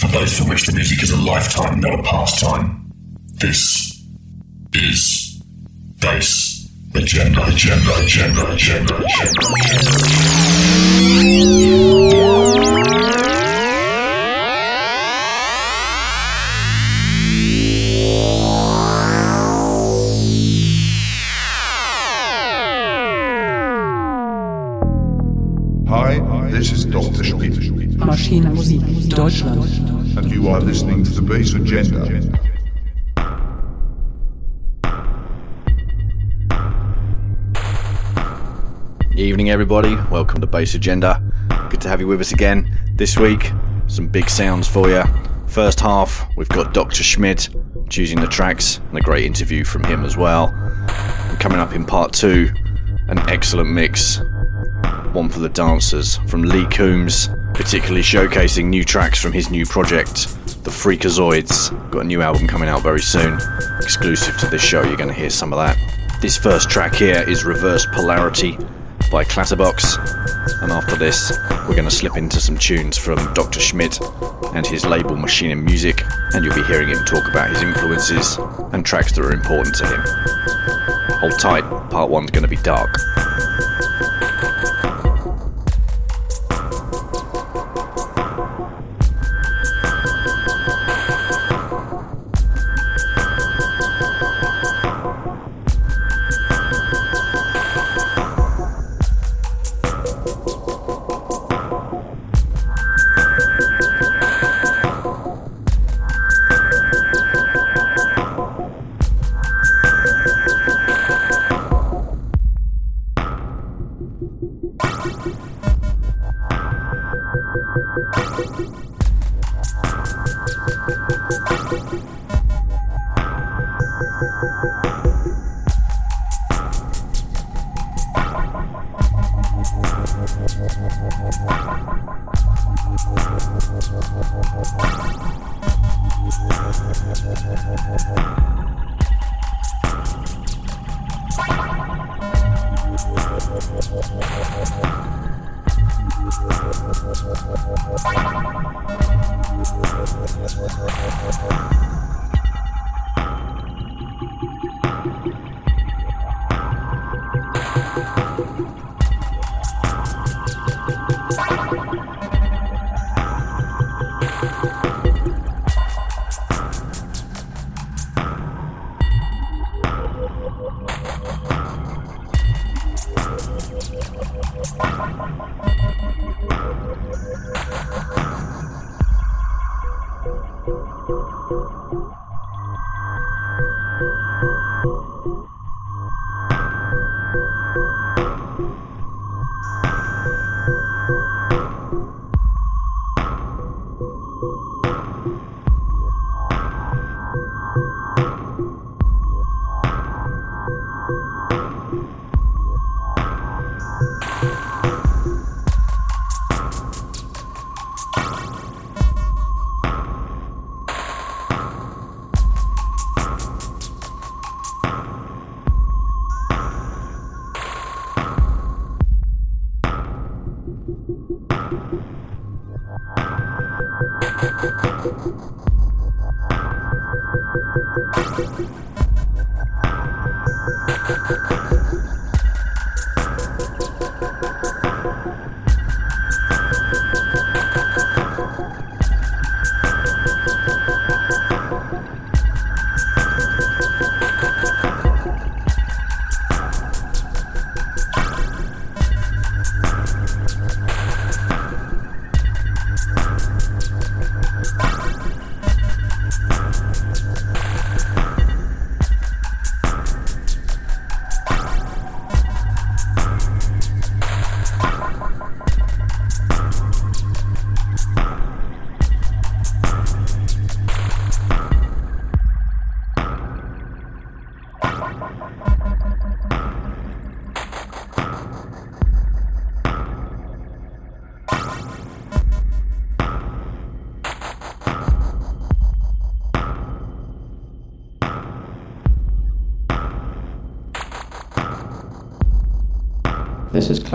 For those for which the music is a lifetime, not a pastime. This is Bass Agenda, Agenda, Agenda, Agenda, Agenda. Hi, this is Dr. Schmidt, Maschinenmusik Deutschland. And you are listening to the Bass Agenda. Evening, everybody. Welcome to Bass Agenda. Good to have you with us again this week. Some big sounds for you. First half, we've got Dr. Schmidt choosing the tracks and a great interview from him as well. And coming up in part two, an excellent mix. One for the dancers from Lee Coombs, particularly showcasing new tracks from his new project, The Freakazoids. Got a new album coming out very soon. Exclusive to this show, you're going to hear some of that. This first track here is Reverse Polarity by Clatterbox. And after this, we're going to slip into some tunes from Dr. Schmidt and his label Maschinen Musik, and you'll be hearing him talk about his influences and tracks that are important to him. Hold tight, part one's going to be dark.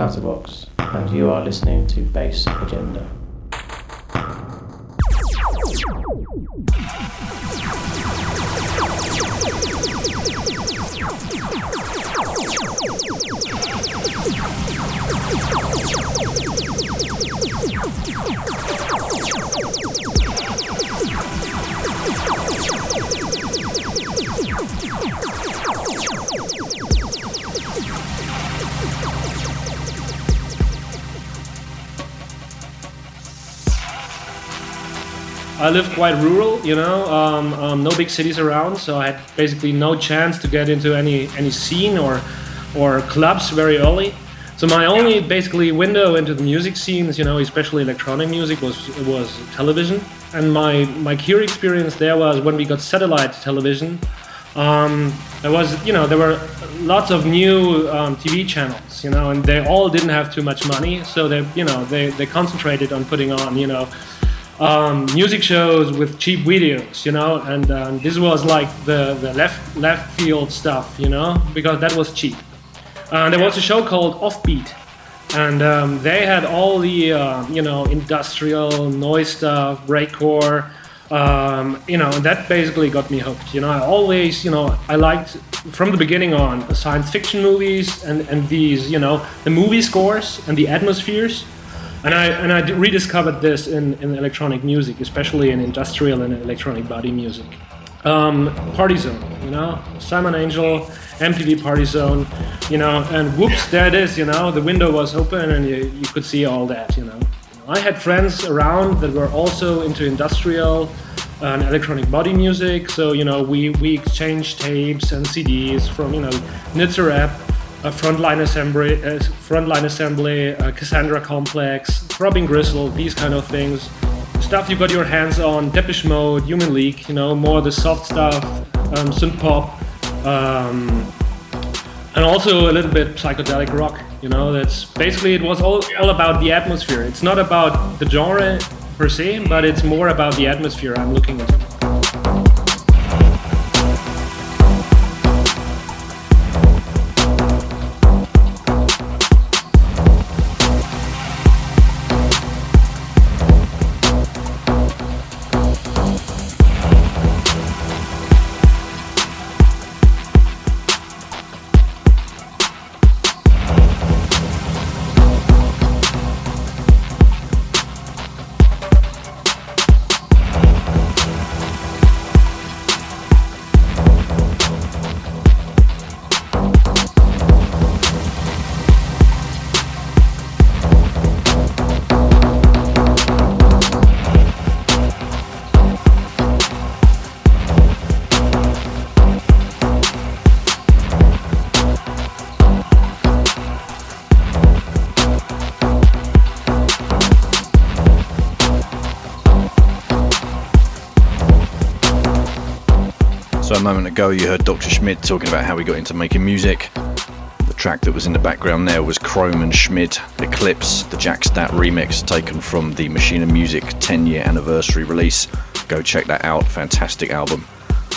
Is and you are listening to Bass Agenda. I live quite rural, you know, um, um, no big cities around, so I had basically no chance to get into any any scene or or clubs very early. So my only basically window into the music scenes, you know, especially electronic music, was was television. And my my cure experience there was when we got satellite television. Um, there was, you know, there were lots of new um, TV channels, you know, and they all didn't have too much money, so they, you know, they they concentrated on putting on, you know um, music shows with cheap videos, you know, and um, this was like the, the left left field stuff, you know, because that was cheap. And there was a show called Offbeat, and um, they had all the uh, you know industrial noise stuff, breakcore, um, you know, that basically got me hooked. You know, I always you know I liked from the beginning on science fiction movies and and these you know the movie scores and the atmospheres and I and I rediscovered this in, in electronic music, especially in industrial and electronic body music. Um, Party Zone, you know, Simone Angel, MTV Party Zone, you know, and whoops, there it is, you know, the window was open and you, you could see all that, you know. I had friends around that were also into industrial and electronic body music, so you know, we we exchanged tapes and CDs from you know Nitzer Ebb uh, Frontline Assembly, uh, Frontline Assembly, uh, Cassandra Complex, Throbbing Gristle, these kind of things. Stuff you got your hands on, Depeche Mode, Human League, you know, more the soft stuff, um, synth pop, um, and also a little bit psychedelic rock. You know, that's basically it was all, all about the atmosphere. It's not about the genre per se, but it's more about the atmosphere I'm looking at. Ago, you heard Dr. Schmidt talking about how he got into making music. The track that was in the background there was Chrome and Schmidt Eclipse, the Jack Stat remix taken from the Maschinen Musik 10 year anniversary release. Go check that out. Fantastic album.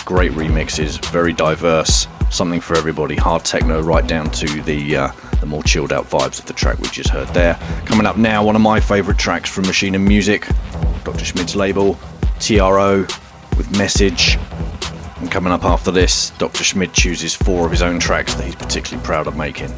Great remixes, very diverse, something for everybody. Hard techno right down to the uh, the more chilled out vibes of the track we just heard there. Coming up now, one of my favourite tracks from Maschinen Musik, Dr. Schmidt's label, TRO with Message. And coming up after this, Dr. Schmidt chooses four of his own tracks that he's particularly proud of making.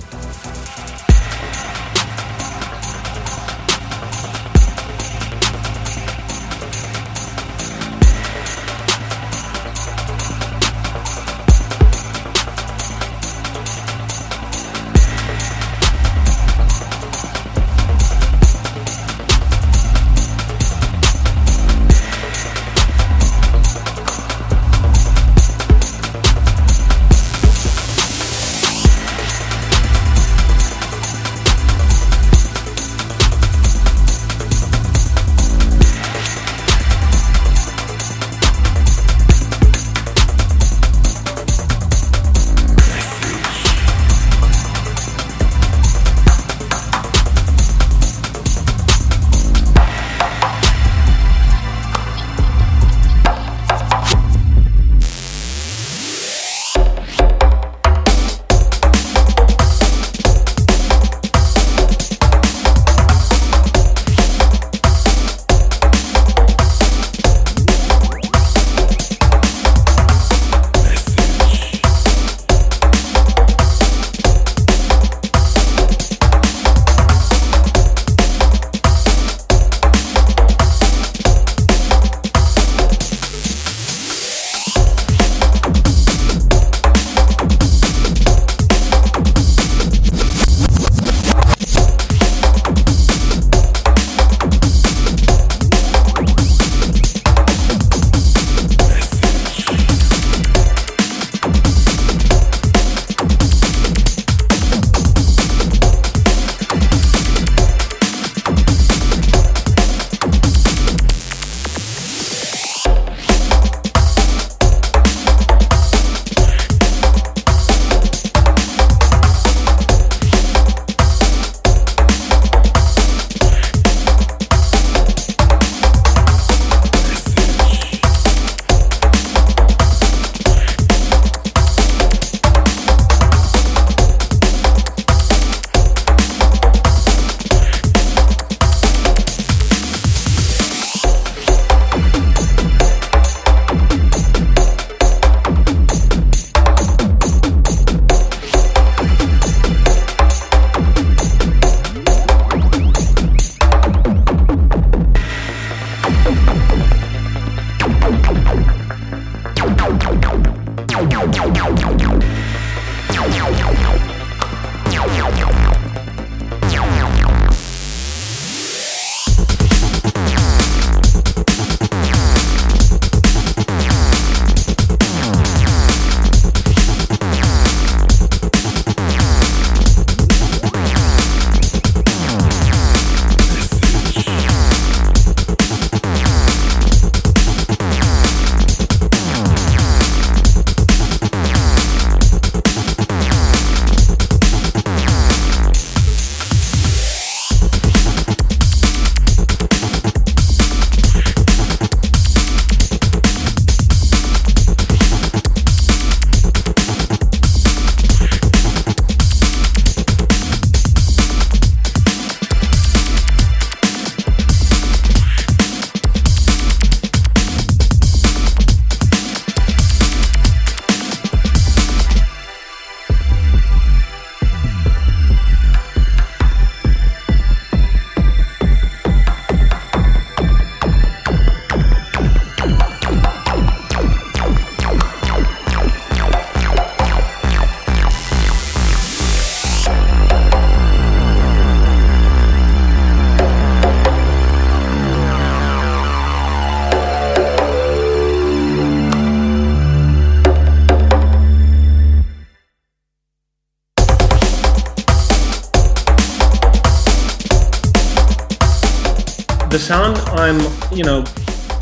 I'm, you know,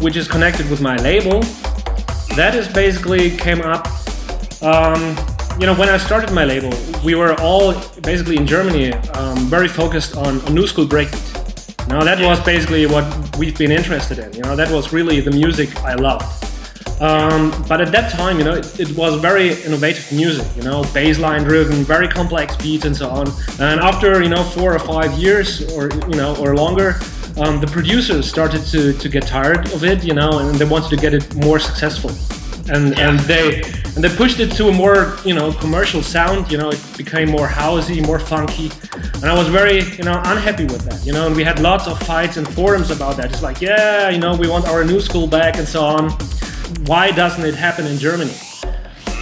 which is connected with my label, that is basically came up. Um, you know, when I started my label, we were all basically in Germany um, very focused on, on new school breakbeat. Now that was basically what we've been interested in. You know, that was really the music I loved. Um, but at that time, you know, it, it, was very innovative music. You know, bassline driven, very complex beats and so on. And after you know four or five years, or you know, or longer, um, the producers started to, to get tired of it, you know, and they wanted to get it more successful. And, yeah. and they and they pushed it to a more you know commercial sound. You know, it became more housey, more funky, and I was very you know unhappy with that. You know, and we had lots of fights and forums about that. It's like, yeah, you know, we want our new school back and so on. Why doesn't it happen in Germany?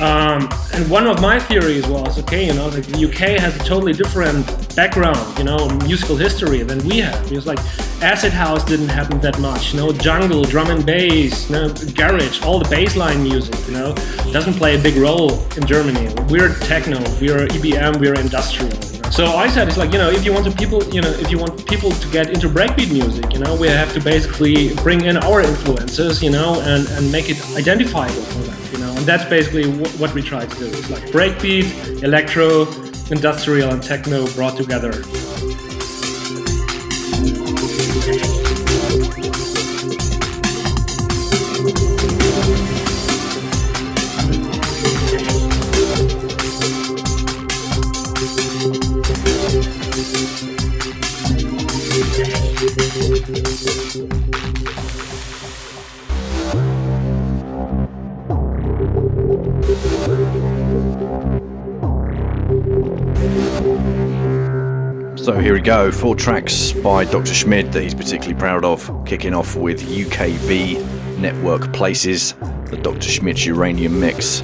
Um, and one of my theories was, okay, you know, the UK has a totally different background, you know, musical history than we have. It's like acid house didn't happen that much, No jungle, drum and bass, know, garage, all the bassline music, you know, doesn't play a big role in Germany. We're techno, we're EBM, we're industrial. So I said, it's like, you know, if you want to people, you know, if you want people to get into breakbeat music, you know, we have to basically bring in our influences, you know, and, and make it identifiable for them, you know, and that's basically what we try to do. It's like breakbeat, electro, industrial, and techno brought together. Go, four tracks by Dr. Schmidt that he's particularly proud of, kicking off with UKV Network Places, the Dr. Schmidt's Uranium Mix,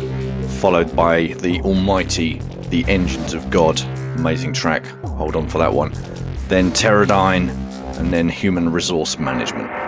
followed by the almighty The Engines of God, amazing track, hold on for that one. Then Teradyn, and then Human Resource Management.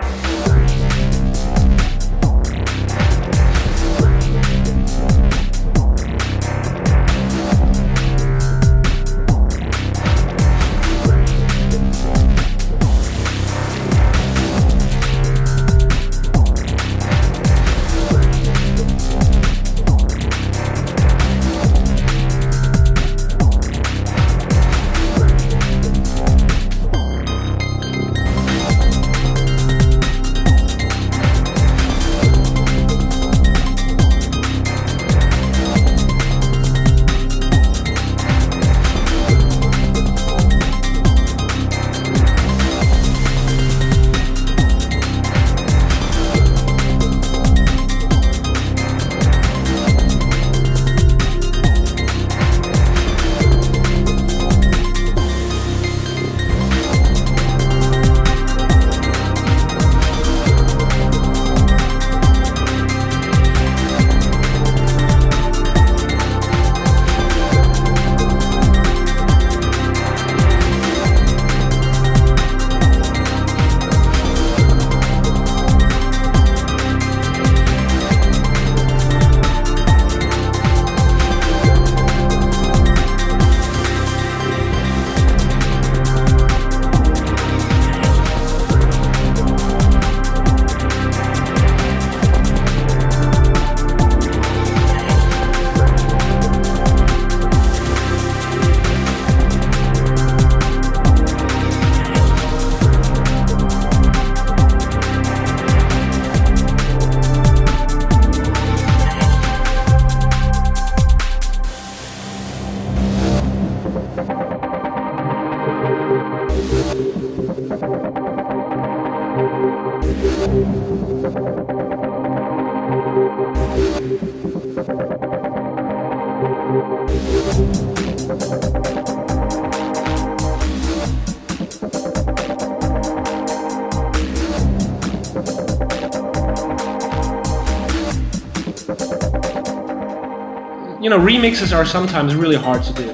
You know, remixes are sometimes really hard to do.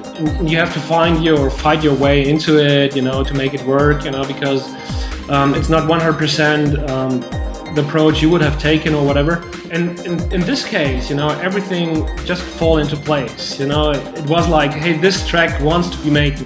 You have to find your fight your way into it, you know, to make it work, you know, because um, it's not 100% um, the approach you would have taken or whatever. And in, in this case, you know, everything just fall into place. You know, it was like, hey, this track wants to be made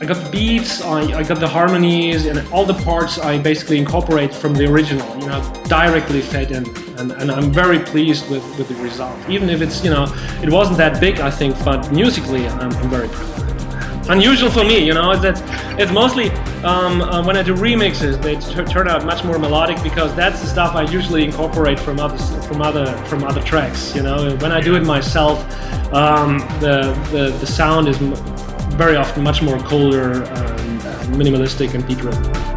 I got the beats, I, I got the harmonies, and all the parts I basically incorporate from the original, you know, directly fed in. And, and I'm very pleased with, with the result. Even if it's, you know, it wasn't that big, I think, but musically, I'm, I'm very proud. Unusual for me, you know, that it's mostly um, uh, when I do remixes, they t- turn out much more melodic because that's the stuff I usually incorporate from other from other from other tracks. You know, when I do it myself, um, the, the the sound is very often much more colder, and minimalistic, and beat driven.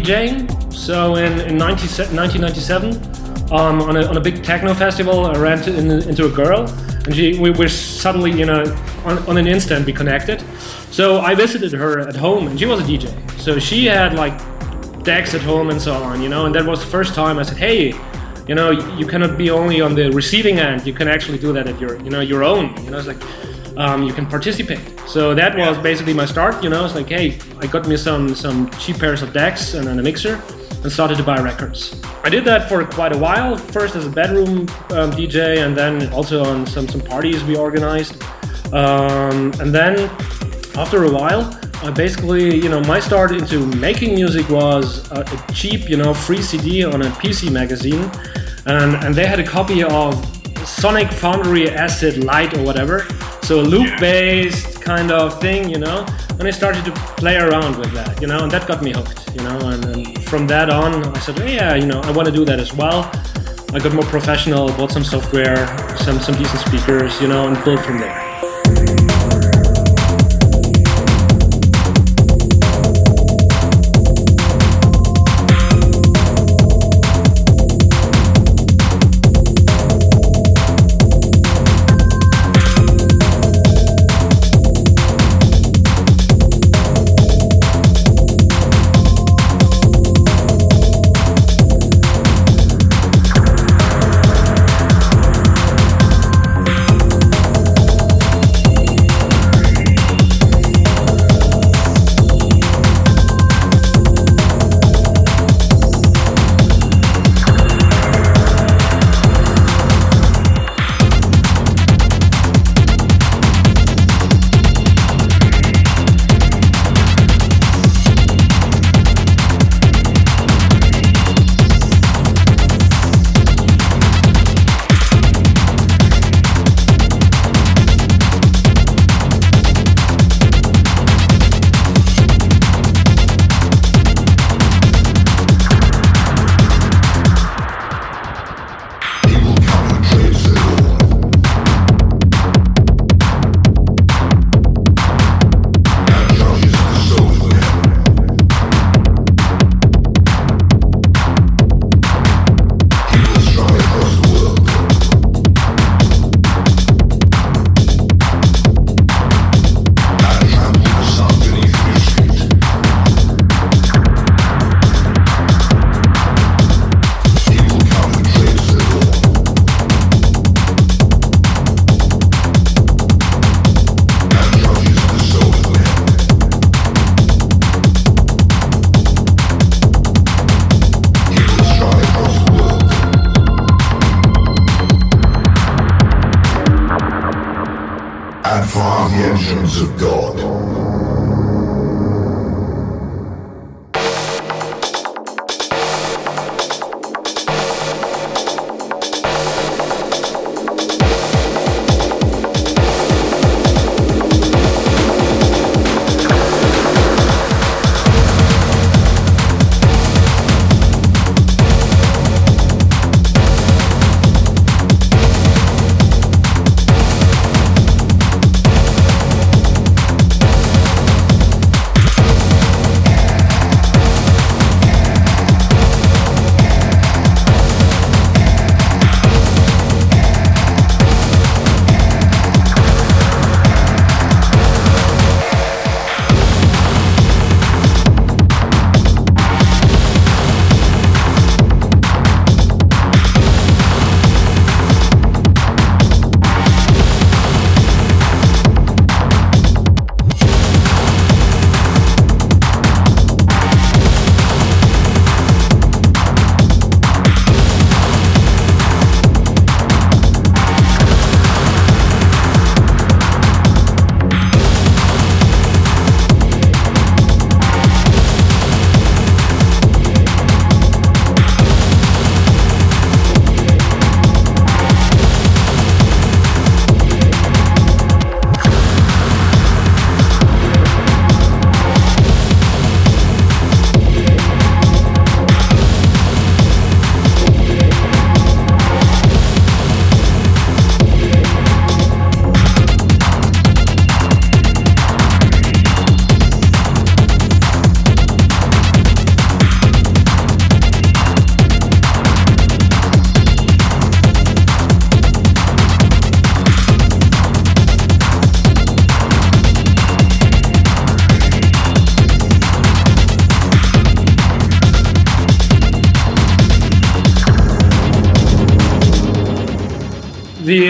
DJing. So in, in 90, 1997, um, on, a, on a big techno festival, I ran to, in, into a girl, and she, we were suddenly, you know, on, on an instant, we connected. So I visited her at home, and she was a DJ. So she had like decks at home and so on, you know, and that was the first time I said, hey, you know, you cannot be only on the receiving end. You can actually do that at your, you know, your own. You know, it's like um, you can participate. So that was basically my start. You know, it's like, hey, I got me some some cheap pairs of decks and then a mixer, and started to buy records. I did that for quite a while. First as a bedroom um, DJ, and then also on some some parties we organized. Um, and then after a while, I basically, you know, my start into making music was a, a cheap, you know, free CD on a PC magazine, and and they had a copy of Sonic Foundry Acid Light or whatever. So loop-based kind of thing, you know. And I started to play around with that, you know, and that got me hooked, you know. And, and from that on, I said, oh, yeah, you know, I want to do that as well. I got more professional, bought some software, some some decent speakers, you know, and built from there.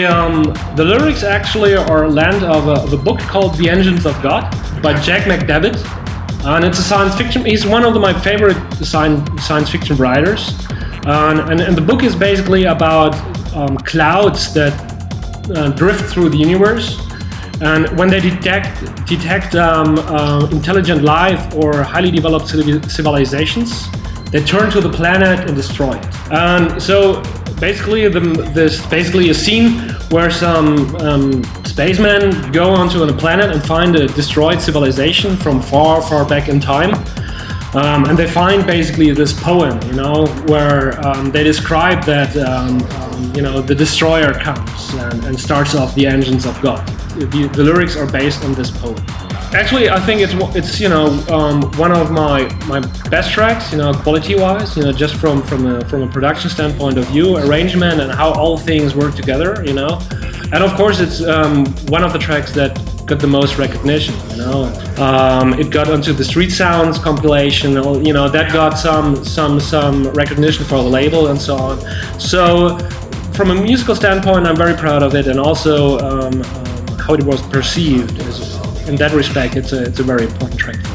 The um, the lyrics actually are land of a, of a book called The Engines of God by Jack McDevitt, and it's a science fiction. He's one of my favorite science science fiction writers, and, and, the book is basically about um, clouds that uh, drift through the universe, and when they detect detect um, uh, intelligent life or highly developed civilizations, they turn to the planet and destroy it. And so basically the, this basically a scene where some um, spacemen go onto a planet and find a destroyed civilization from far, far back in time. Um, and they find basically this poem, you know, where um, they describe that, um, um, you know, the destroyer comes and, and, starts off the engines of God. The, the lyrics are based on this poem. Actually, I think it's it's you know um, one of my my best tracks. You know, quality wise. You know, just from from a from a production standpoint of view, arrangement, and how all things work together. You know, and of course, it's um, one of the tracks that got the most recognition. You know, um, it got onto the Street Sounds compilation. You know, that got some some some recognition for the label and so on. So, from a musical standpoint, I'm very proud of it, and also um, um, how it was perceived in that respect, it's a, it's a very important track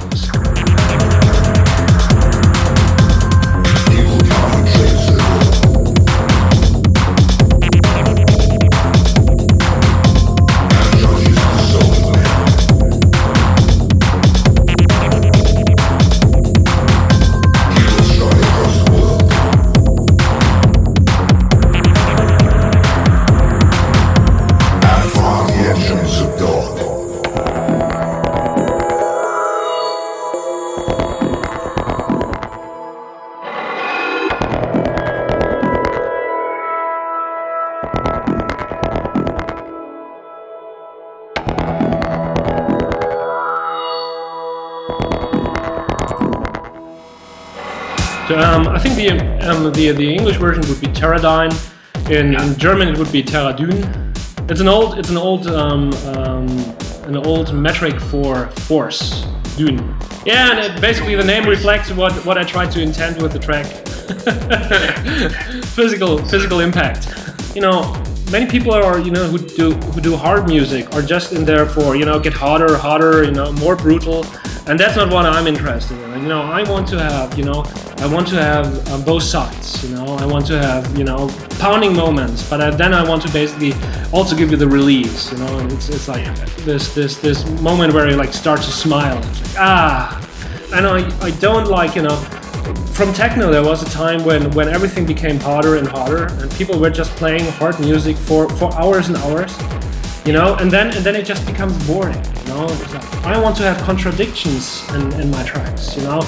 the the English version would be Teradyne. In, in German, it would be Teradyn. It's an old it's an old um, um, an old metric for force. Dyn. Yeah, and it, basically the name reflects what what I tried to intend with the track. physical physical impact. You know, many people are you know who do who do hard music are just in there for you know get harder, harder, you know, more brutal and that's not what I'm interested in. You know, I want to have, you know, I want to have um, both sides. You know, I want to have, you know, pounding moments, but I, then I want to basically also give you the release. You know, it's, it's like this this this moment where you like start to smile. It's like, ah, and I I don't like you know. From techno, there was a time when, when everything became harder and harder, and people were just playing hard music for, for hours and hours you know and then and then it just becomes boring know i want to have contradictions in, in my tracks you know?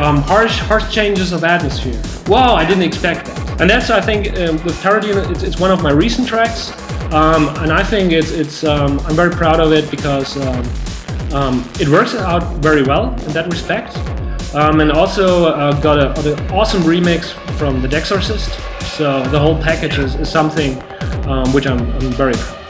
Um, harsh harsh changes of atmosphere. Wow i didn't expect that. And that's i think um, with Teradyn, it's, it's one of my recent tracks. Um, and i think it's it's um, i'm very proud of it because um, um, it works out very well in that respect. And also uh, got an awesome remix from the Dexorcist. So the whole package is, is something which I'm, I'm very proud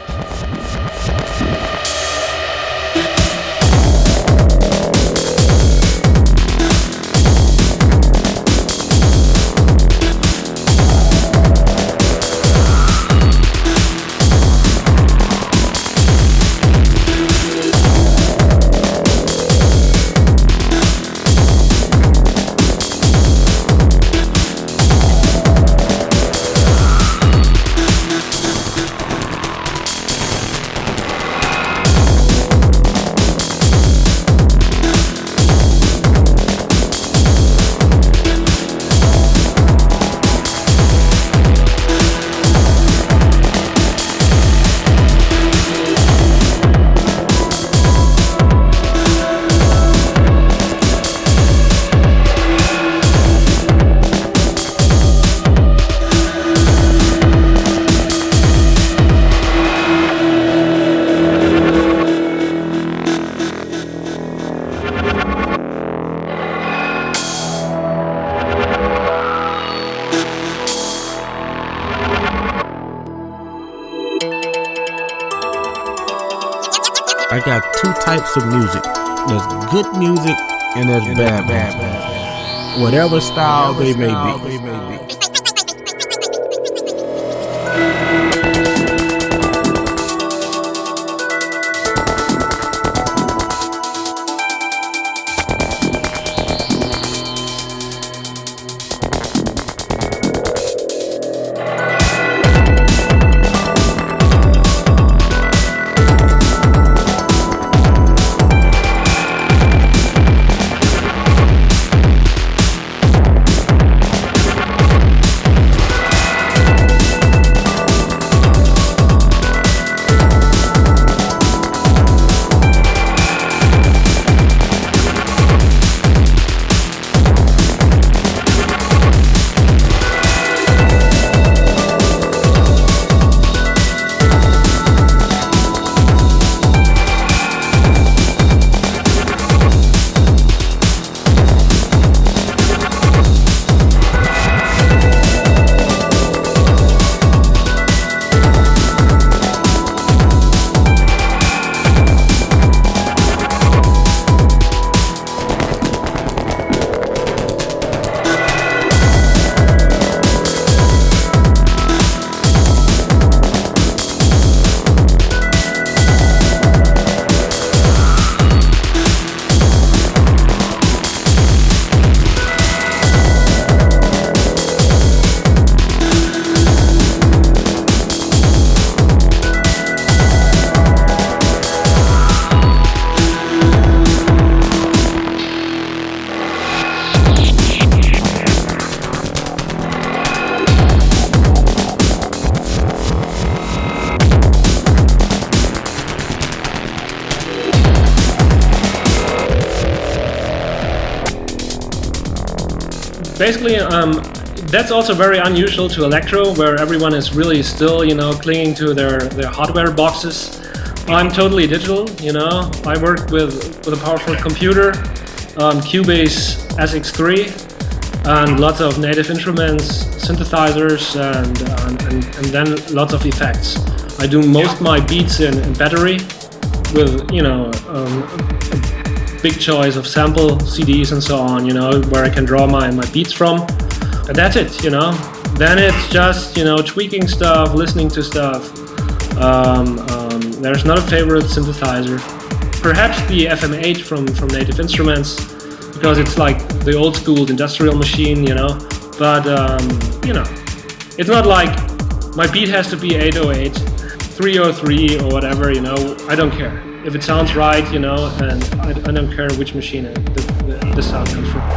types of music. There's good music and there's and bad, bad music. Whatever style they may be. That's also very unusual to electro, where everyone is really still, you know, clinging to their, their hardware boxes. I'm totally digital, you know. I work with, with a powerful computer, um, Cubase SX3, and lots of native instruments, synthesizers, and, and, and, and then lots of effects. I do most my beats in, in battery with, you know, um, big choice of sample CDs and so on, you know, where I can draw my, my beats from. And that's it, you know. Then it's just, you know, tweaking stuff, listening to stuff. Um, um, there's not a favorite synthesizer. perhaps the FM8 from from Native Instruments because it's like the old school industrial machine, you know. But um, you know, it's not like my beat has to be 808, 303 or whatever, you know. I don't care if it sounds right, you know, and I, I don't care which machine the, the, the sound comes from.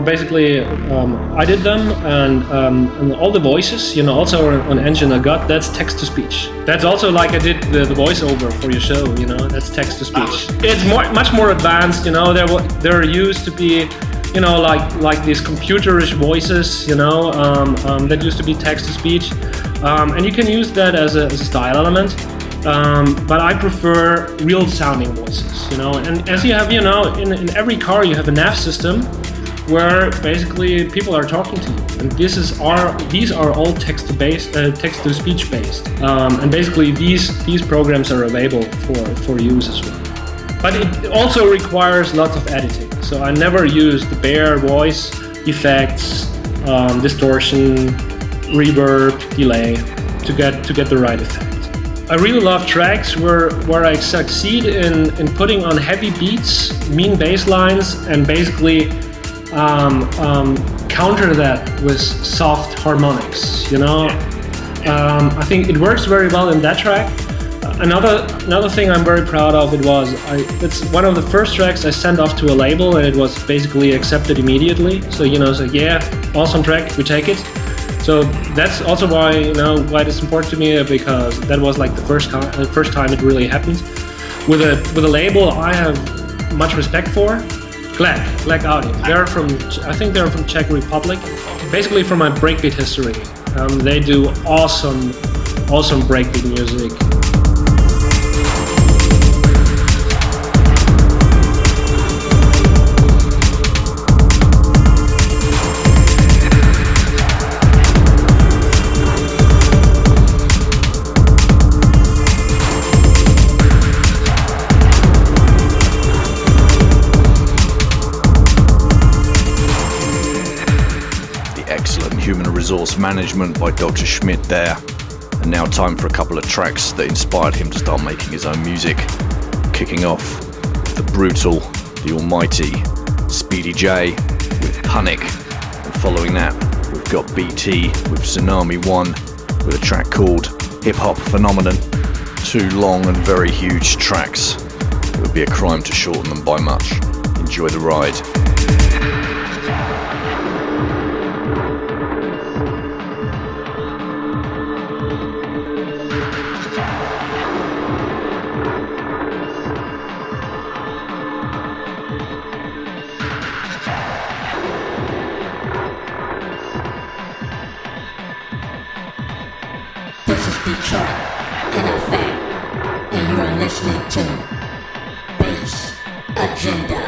Are basically um, I did them and, um, and all the voices you know also on engine I got that's text to speech. That's also like I did the, the voiceover for your show you know that's text to speech. It's more much more advanced you know there there used to be you know like like these computerish voices you know um, um, that used to be text to speech. And you can use that as a, as a style element. Um, but I prefer real sounding voices, you know. And as you have, you know, in, in every car you have a nav system where basically people are talking to you, and this is our these are all text based, uh, text to speech based, um, and basically these these programs are available for for use as well. But it also requires lots of editing, so I never use the bare voice effects, um, distortion, reverb, delay to get to get the right effect. I really love tracks where, where I succeed in, in putting on heavy beats, mean bass lines, and basically um, um, counter that with soft harmonics, you know? Um, I think it works very well in that track. another another thing I'm very proud of it was I, it's one of the first tracks I sent off to a label and it was basically accepted immediately. So you know, so yeah, awesome track, we take it. So that's also why you know why it's important to me because that was like the first time the first time it really happened. With a with a label I have much respect for, Glak, Glak Audio. They're from I think they're from Czech Republic. Basically from my breakbeat history, um, they do awesome awesome breakbeat music. Resource management by Dr. Schmidt there. And now time for a couple of tracks that inspired him to start making his own music. Kicking off the brutal, the almighty Speedy J with Punnik. And following that, we've got BT with Tsunami 1 with a track called Hip Hop Phenomenon. Two long and very huge tracks. It would be a crime to shorten them by much. Enjoy the ride. Agenda. Bass. Agenda.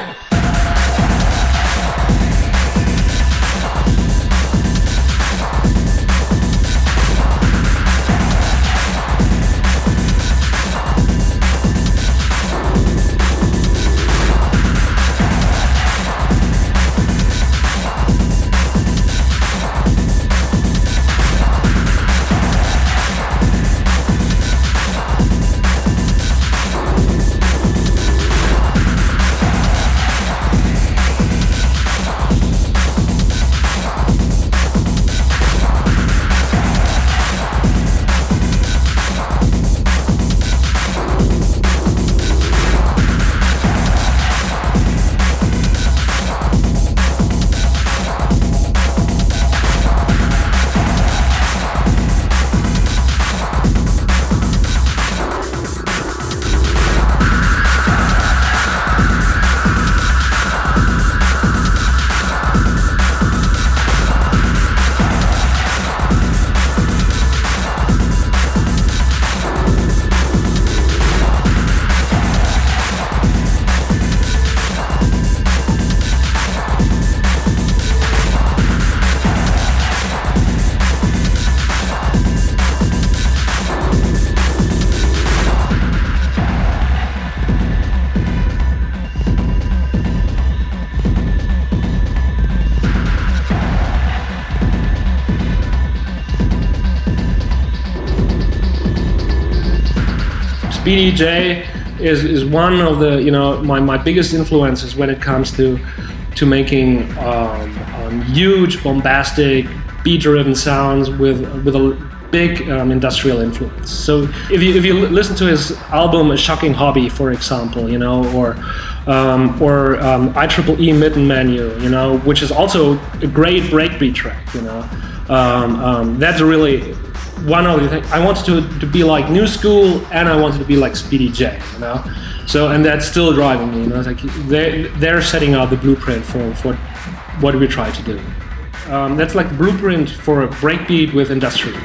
Speedy J is, is one of the you know my, my biggest influences when it comes to to making um, um, huge bombastic beat-driven sounds with with a big um, industrial influence. So if you if you listen to his album A Shocking Hobby, for example, you know, or um, or um, IEEE Mitten Menu, you know, which is also a great breakbeat track, you know, um, um, that's really one of the things I wanted to, to be like new school and I wanted to be like Speedy J, you know. So and that's still driving me, you know. It's like they they're setting out the blueprint for, for what we try to do. Um, that's like the blueprint for a breakbeat with industrial.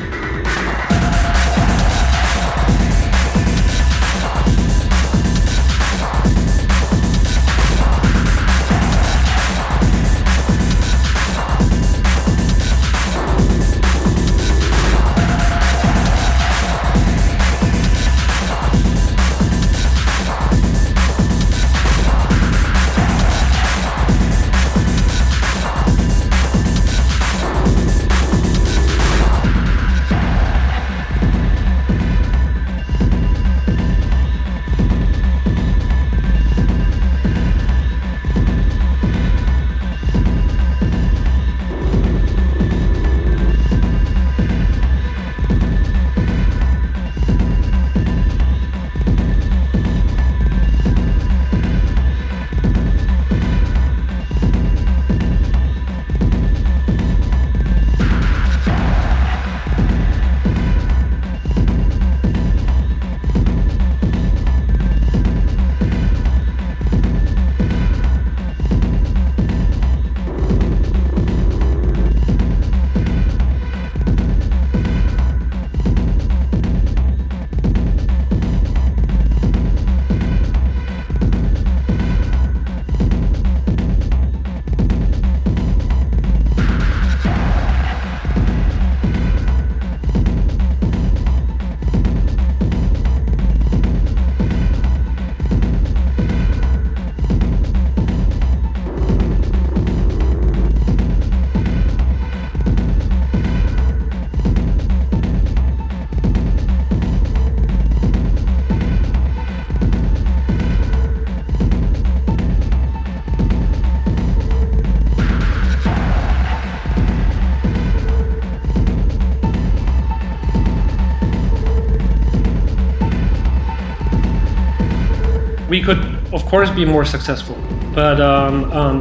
Course, be more successful. But um, um,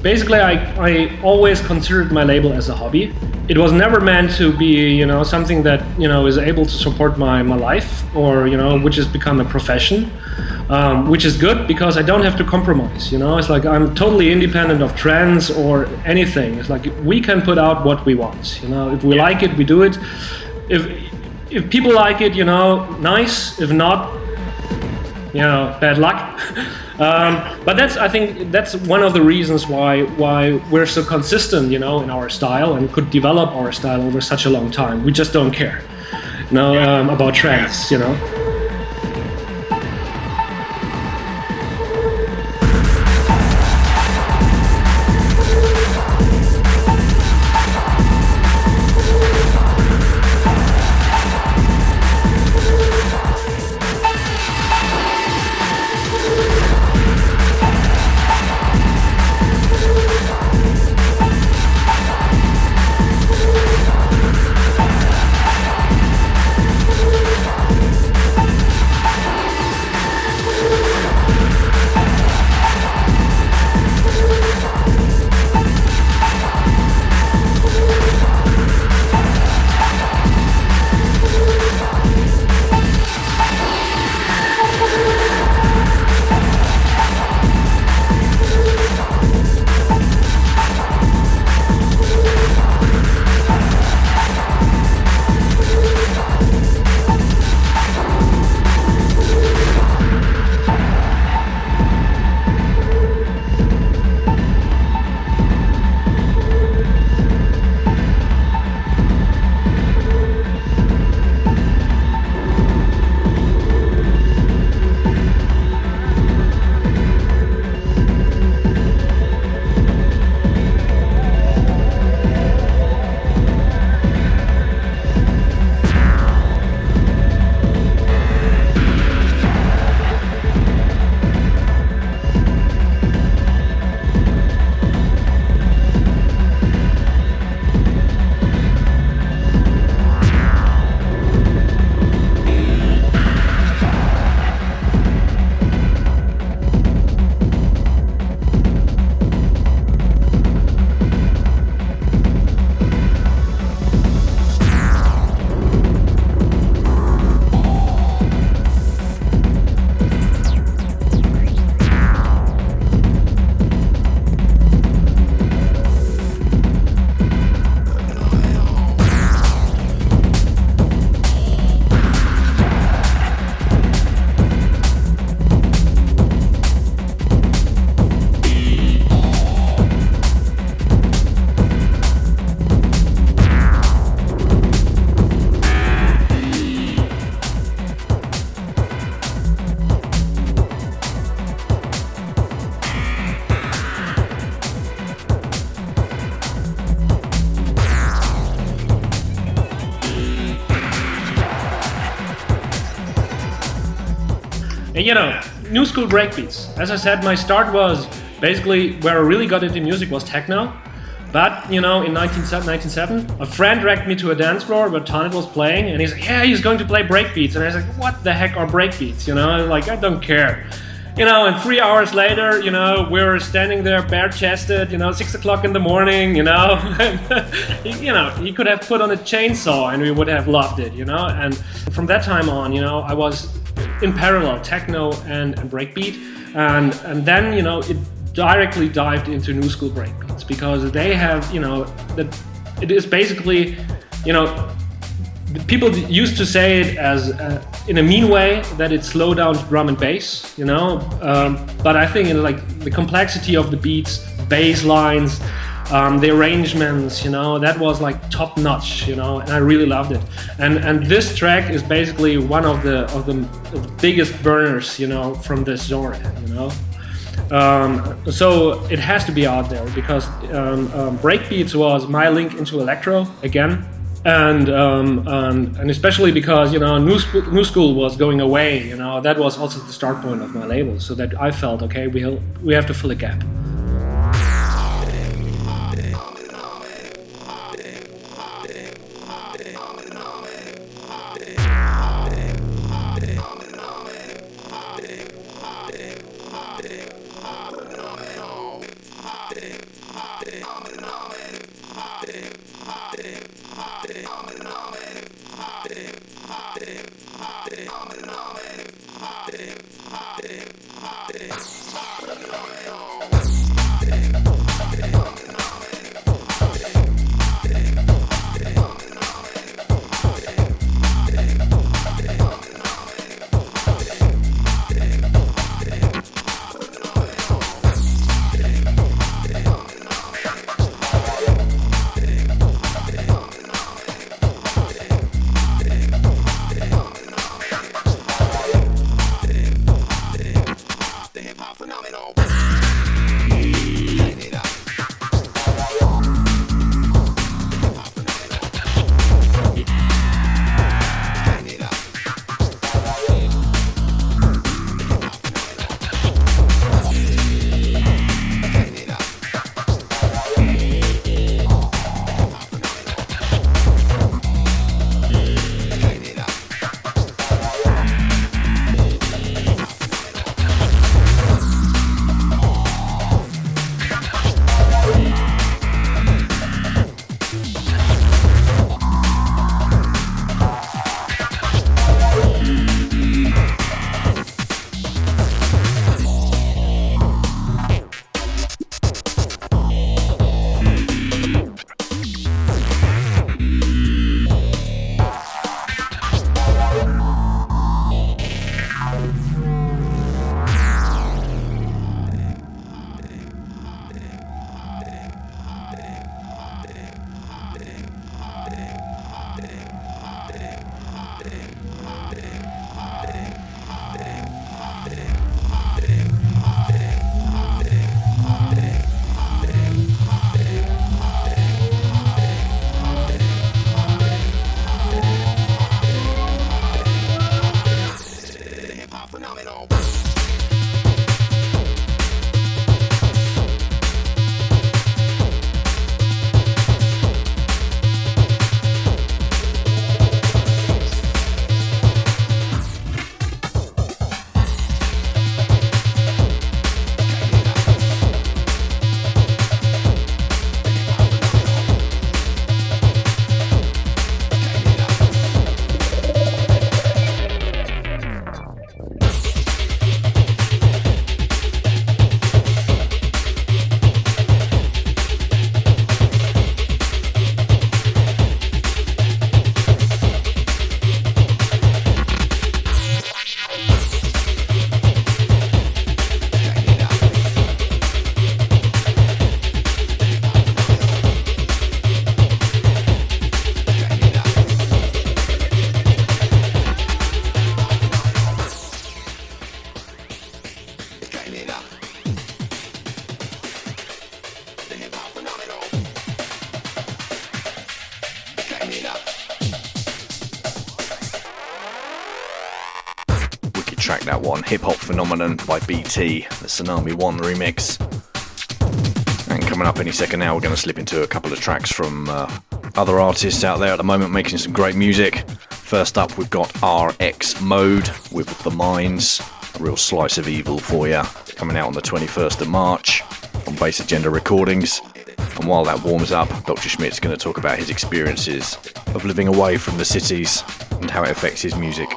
basically, I, I always considered my label as a hobby. It was never meant to be, you know, something that you know is able to support my, my life or you know, which has become a profession, um, which is good because I don't have to compromise. You know, it's like I'm totally independent of trends or anything. It's like we can put out what we want. You know, if we like it, we do it. If if people like it, you know, nice. If not, you know, bad luck. Um, but that's, I think, that's one of the reasons why why we're so consistent, you know, in our style and could develop our style over such a long time. We just don't care, you know, um, about trends, you know. Breakbeats. As I said, my start was basically where I really got into music was techno. But you know, in 1997, a friend dragged me to a dance floor where Tanit was playing, and he's like, "Yeah, he's going to play breakbeats." And I was like, "What the heck are breakbeats?" You know, like, I don't care. You know, and three hours later, you know, we were standing there bare-chested, you know, six o'clock in the morning, you know, you know, he could have put on a chainsaw and we would have loved it, you know. And from that time on, you know, I was in parallel techno and, and breakbeat, and and then you know it directly dived into new school breakbeats because they have you know that it is basically you know people used to say it as uh, in a mean way that it slowed down drum and bass you know? Um, but i think in like the complexity of the beats bass lines um, the arrangements, you know, that was like top notch, you know, and I really loved it. And and this track is basically one of the of the, of the biggest burners, you know, from this genre, you know. Um, so it has to be out there because um, um, breakbeats was my link into electro again, and, um, and and especially because you know new sp- new school was going away. You know that was also the start point of my label. So that I felt okay, we we have to fill a gap. track that one hip hop phenomenon by bt the tsunami one remix. And coming up any second now we're going to slip into a couple of tracks from uh, other artists out there at the moment making some great music. First up we've got RXmode with the Mines real slice of evil for you, coming out on the 21st of March on Bass Agenda Recordings. And while that warms up, Dr. Schmidt's going to talk about his experiences of living away from the cities and how it affects his music.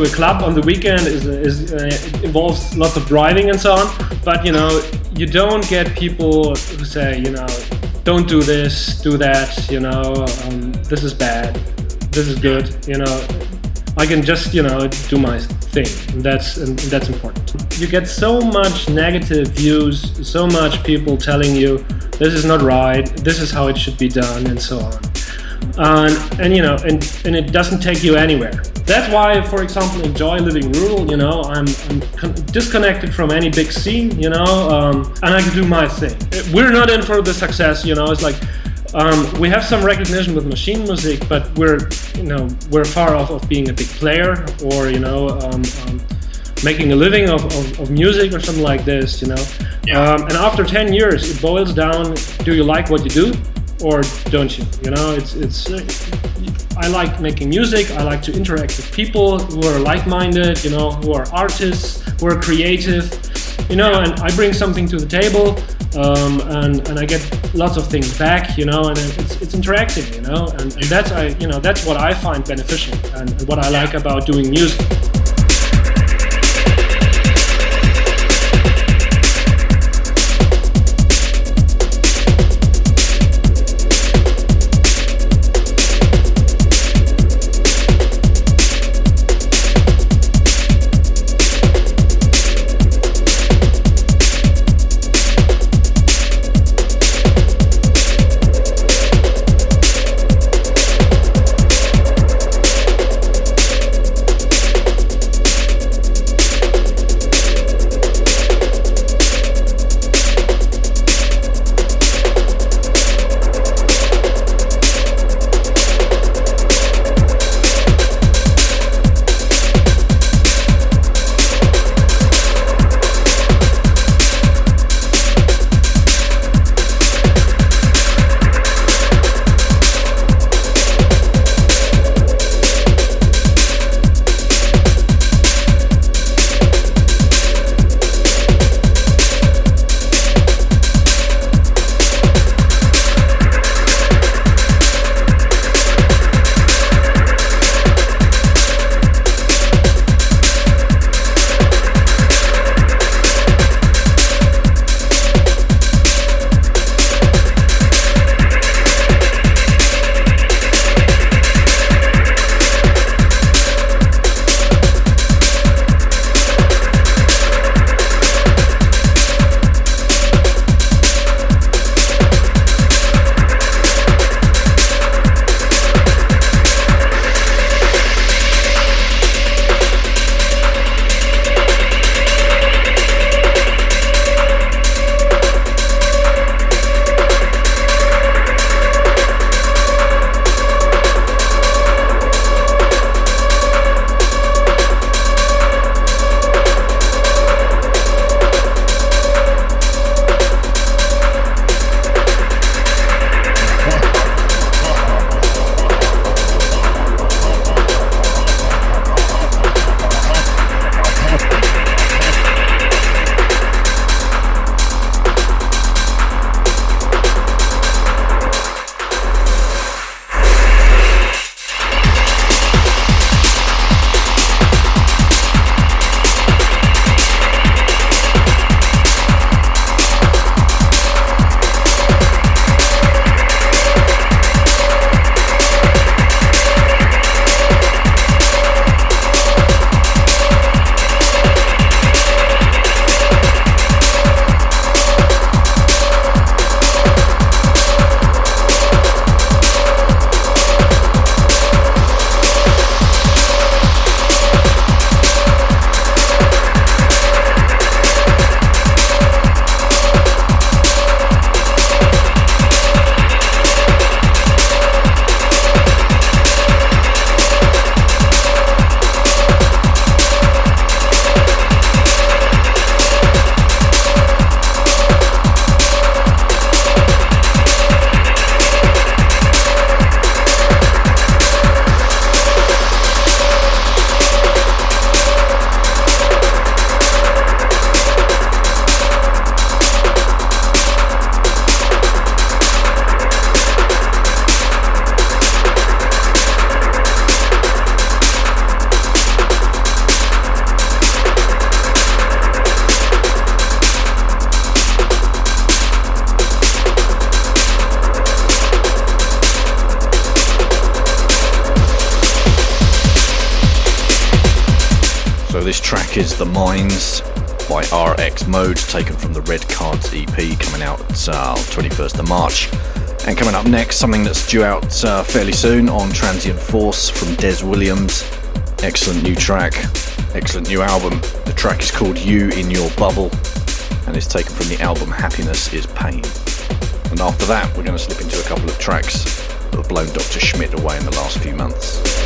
To a club on the weekend is, is uh, involves lots of driving and so on. But you know, you don't get people who say, you know, don't do this, do that. You know, um, this is bad, this is good. You know, I can just you know do my thing. And that's and that's important. You get so much negative views, so much people telling you this is not right, this is how it should be done, and so on. And, and you know, and, and it doesn't take you anywhere. That's why, for example, enjoy living rural. You know, I'm, I'm con- disconnected from any big scene. You know, um, and I can do my thing. We're not in for the success. You know, it's like um, we have some recognition with Maschinen Musik, but we're you know we're far off of being a big player or you know um, um, making a living of, of, of, music or something like this. You know, yeah. Um, and after 10 years, it boils down: Do you like what you do, or don't you? You know, it's it's. I like making music. I like to interact with people who are like-minded, you know, who are artists, who are creative, you know, and I bring something to the table, um, and and I get lots of things back, you know, and it's it's interactive, you know, and, and that's I you know that's what I find beneficial and what I like about doing music. The Mines by RXmode, taken from the Red Cards EP coming out uh, 21st of March. And coming up next, something that's due out uh, fairly soon on Transient Force from Dez Williams. Excellent new track, excellent new album. The track is called You in Your Bubble and it's taken from the album Happiness is Pain. And after that, we're going to slip into a couple of tracks that have blown Dr. Schmidt away in the last few months.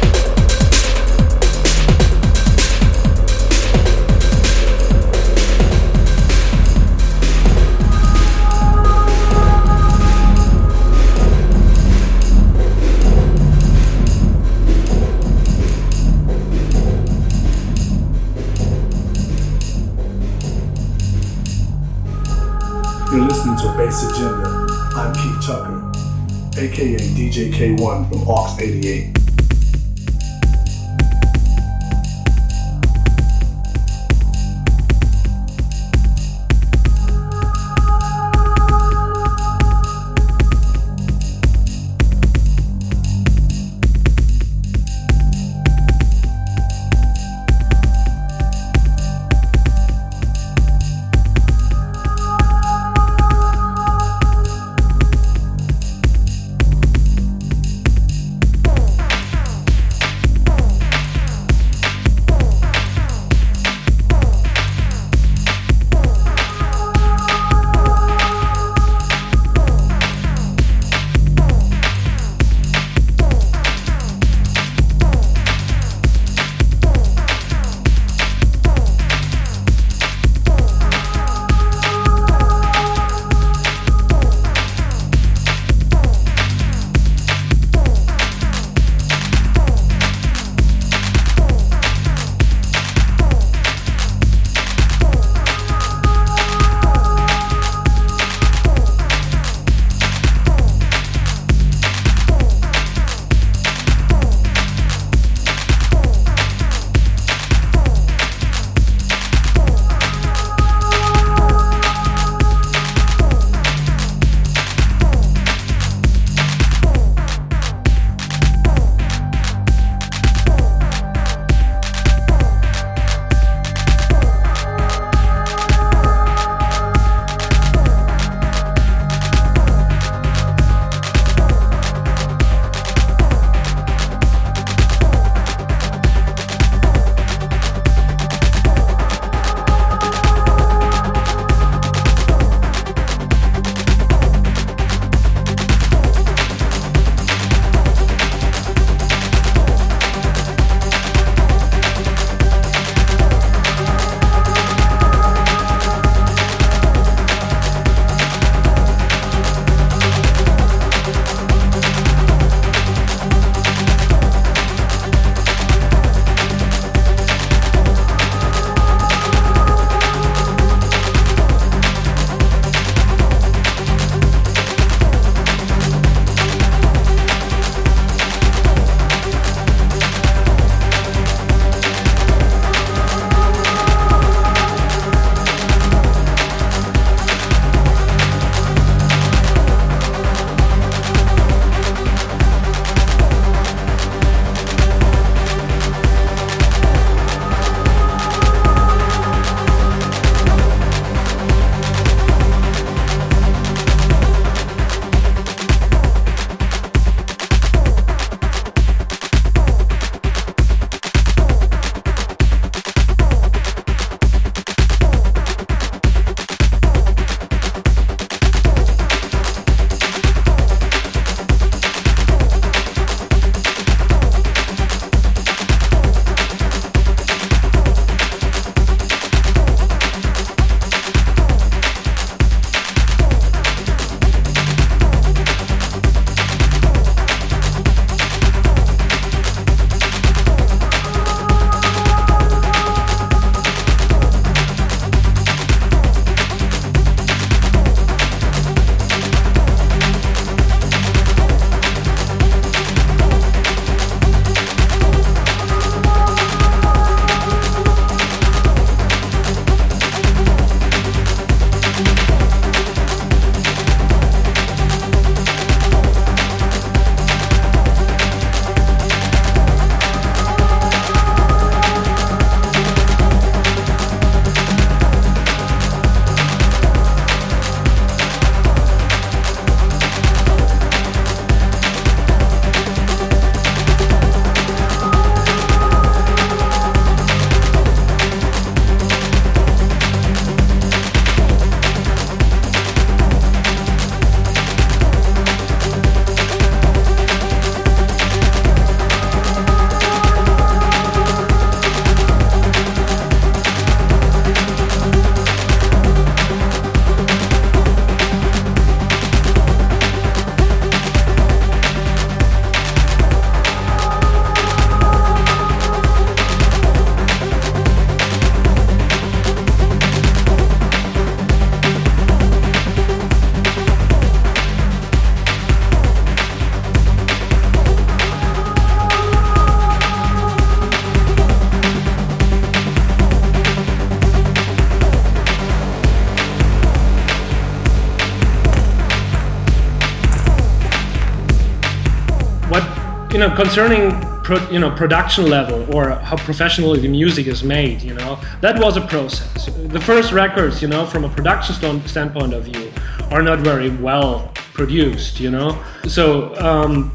Concerning pro, you know production level or how professionally the music is made, you know, that was a process. The first records, you know, from a production standpoint of view, are not very well produced, you know. So, um,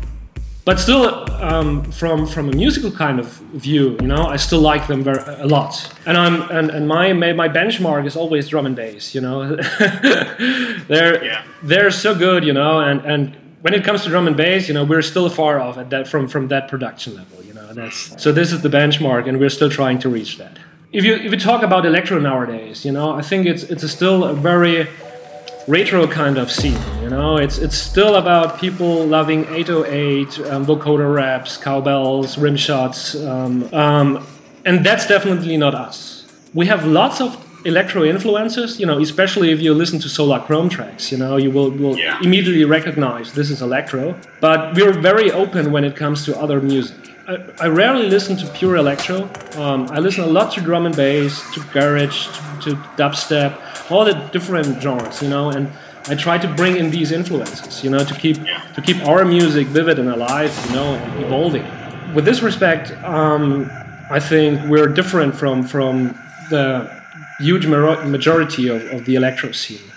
but still, um, from from a musical kind of view, you know, I still like them very a lot. And I'm and, and my my benchmark is always drum and bass, you know. they're yeah. they're so good, you know, and and when it comes to drum and bass, you know, we're still far off at that from from that production level. You know, that's so this is the benchmark, and we're still trying to reach that. If you if you talk about electro nowadays, you know, I think it's it's a still a very retro kind of scene. You know, it's it's still about people loving 808, um, vocoder raps, cowbells, rim shots, um, um, and that's definitely not us. We have lots of electro influences, you know, especially if you listen to Solar Chrome tracks, you know, you will, will yeah. immediately recognize this is electro. But we're very open when it comes to other music. I, I rarely listen to pure electro. Um, I listen a lot to drum and bass, to garage, to, to dubstep, all the different genres, you know, and I try to bring in these influences, you know, to keep to keep our music vivid and alive, you know, and evolving. With this respect, um, I think we're different from from the huge majority of, of the electro scene.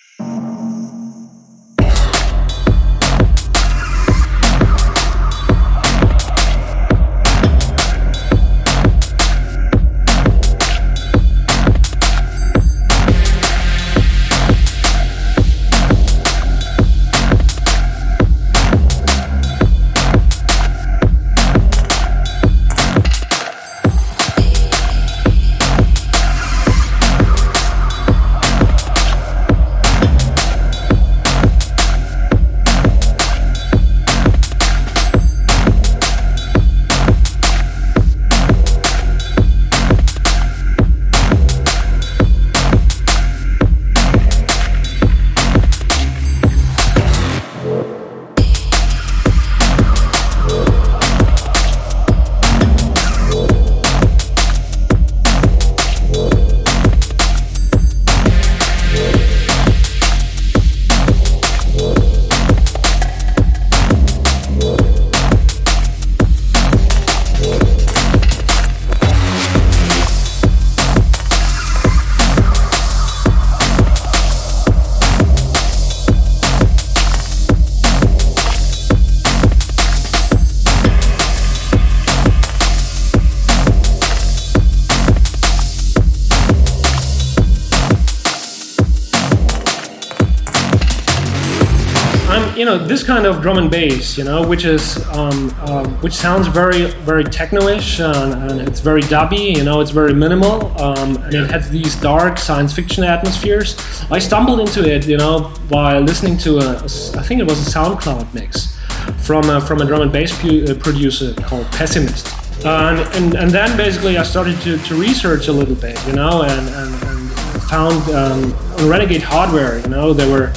Kind of drum and bass, you know, which is um, uh, which sounds very very techno-ish and, and, it's very dubby, you know, it's very minimal um, and it has these dark science fiction atmospheres. I stumbled into it, you know, while listening to a, I think it was a SoundCloud mix from a, from a drum and bass pu- uh, producer called Pessimist. and, and, and then basically I started to, to research a little bit, you know, and, and, and found um, Renegade Hardware, you know, there were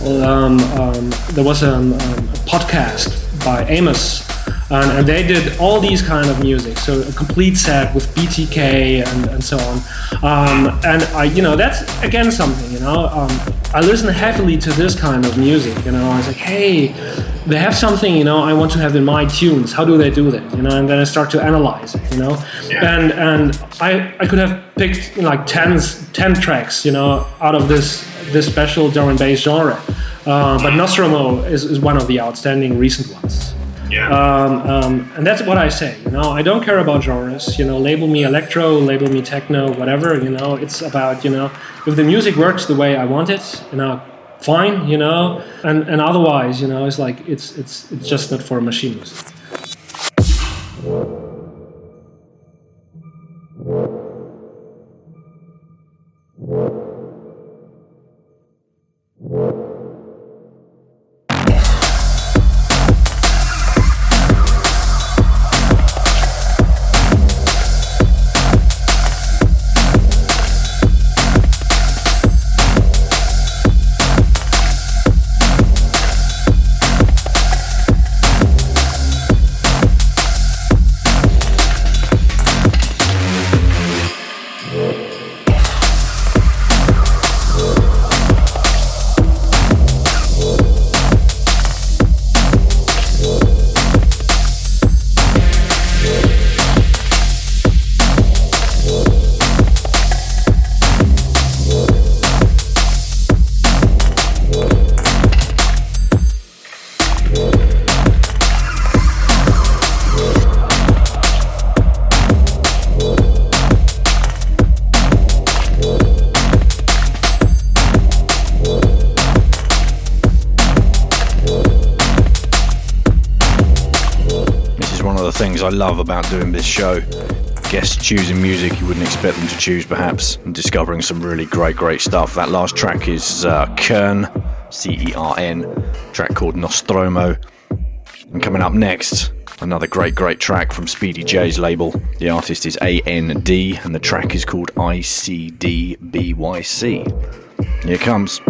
um, um, there was a, um, a, podcast by Amos, and, and, they did all these kind of music. So a complete set with BTK and, and so on. Um, and I, you know, that's again something. You know, um, I listen heavily to this kind of music. You know, I was like, hey, they have something. You know, I want to have in my tunes. How do they do that? You know, and then I start to analyze it. You know, yeah. and and I I could have picked like 10, 10 tracks. You know, out of this this special drum and bass genre. Uh, but Nostromo is, is one of the outstanding recent ones. Yeah. Um, um, and that's what I say. You know, I don't care about genres. You know, label me electro, label me techno, whatever. You know, it's about you know if the music works the way I want it. You know, fine. You know, and and otherwise, you know, it's like it's it's it's just not for machine love about doing this show. Guests choosing music you wouldn't expect them to choose, perhaps, and discovering some really great, great stuff. That last track is uh, Cern, C E R N, track called Nostromo. And coming up next, another great, great track from Speedy J's label. The artist is AND, and the track is called ICDBYC. Here comes.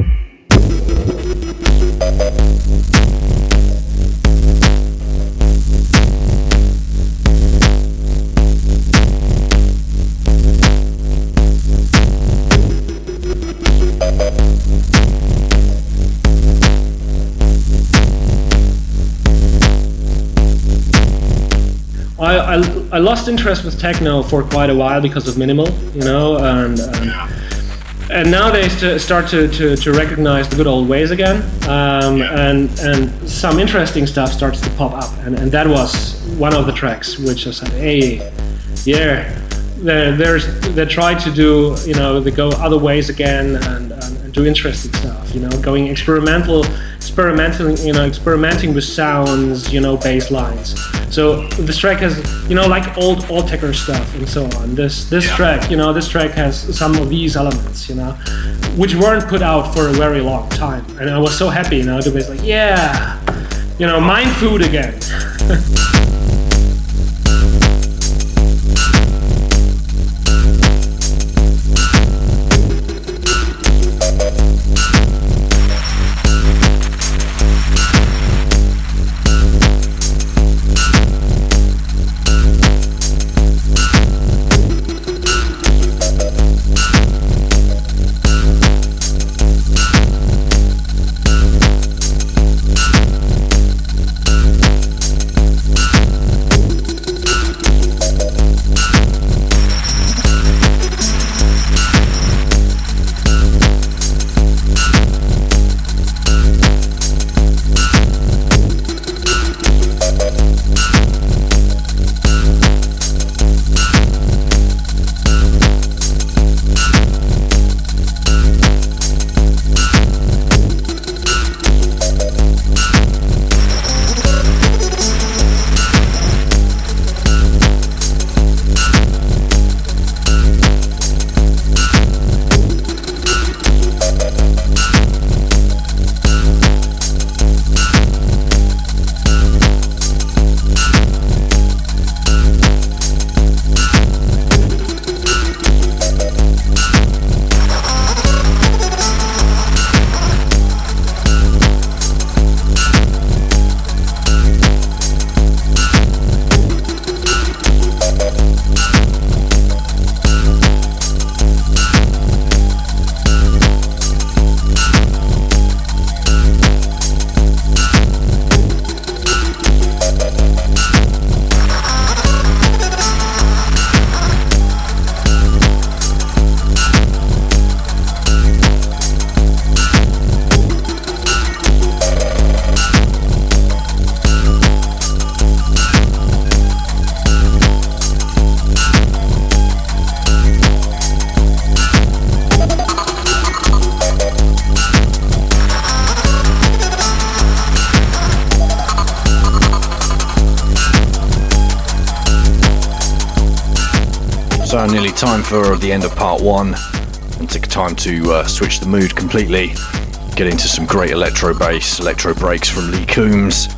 I, I, I, lost interest with techno for quite a while because of minimal, you know, and and, and now they st- start to, to, to, recognize the good old ways again, um, and and some interesting stuff starts to pop up, and, and that was one of the tracks which I said, hey, yeah, they there's they try to do you know they go other ways again and, and, and do interesting stuff, you know, going experimental experimenting, you know, experimenting with sounds, you know, bass lines. So this track has, you know, like old old techno stuff and so on. This this yeah. track, you know, this track has some of these elements, you know, which weren't put out for a very long time. And I was so happy, you know, to be like, yeah, you know, mind food again. end of part one and take time to uh, switch the mood completely. Get into some great electro bass, electro breaks from Lee Coombs,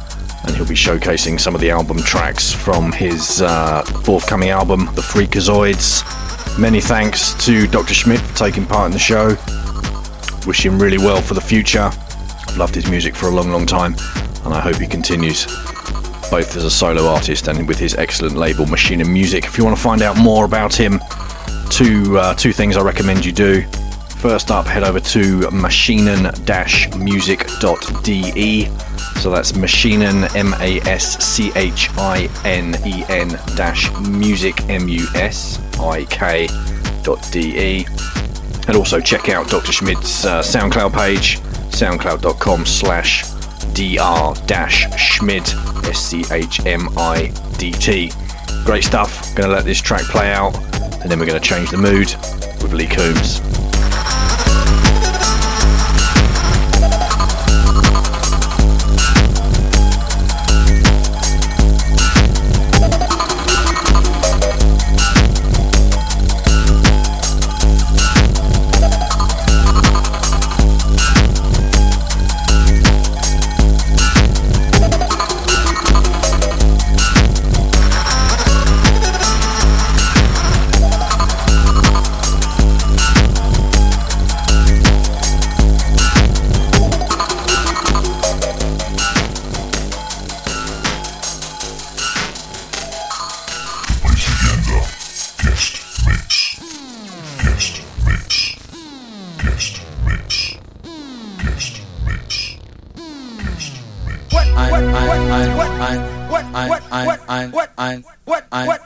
and he'll be showcasing some of the album tracks from his uh, forthcoming album, The Freakazoids. Many thanks to Dr. Schmidt for taking part in the show. Wish him really well for the future. I've loved his music for a long, long time, and I hope he continues both as a solo artist and with his excellent label Maschinen Musik. If you want to find out more about him, two uh, two things I recommend you do. First up, head over to maschinen-musik.de. So that's maschinen, M-A-S-C-H-I-N-E-N dash music, M-U-S-I-K dot D-E. And also check out Dr. Schmidt's uh, SoundCloud page, soundcloud.com slash dr-schmidt S C H M I D T. Great stuff. Gonna let this track play out, and then we're gonna change the mood with Lee Coombs.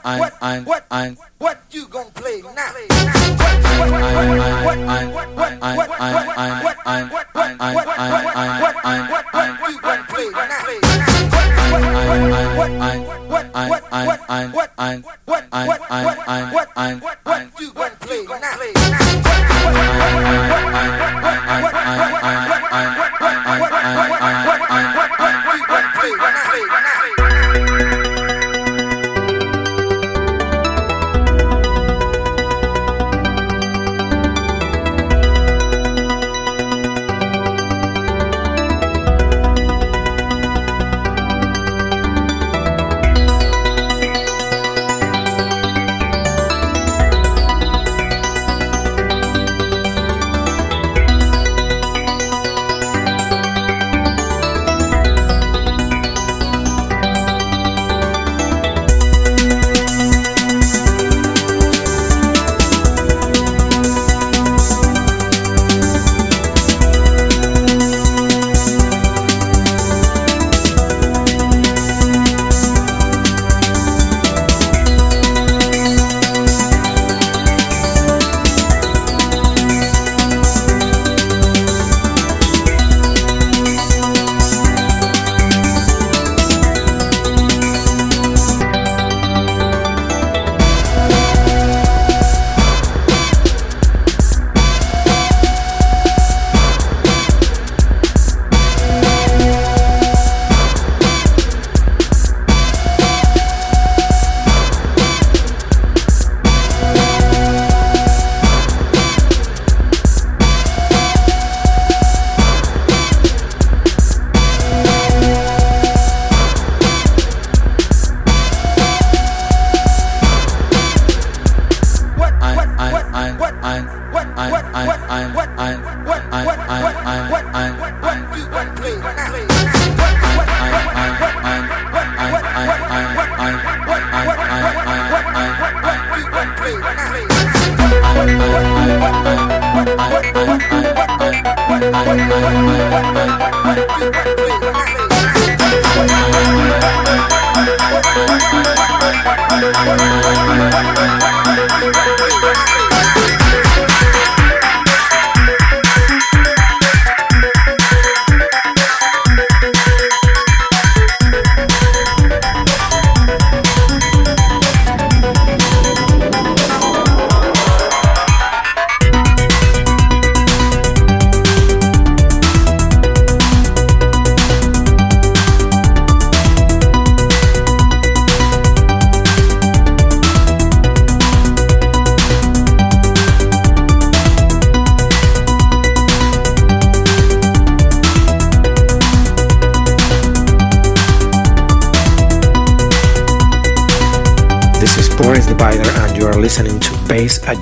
I'm, what, I'm, what, I'm, what, what you gonna play now? What, what, what, what, what,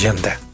легенда.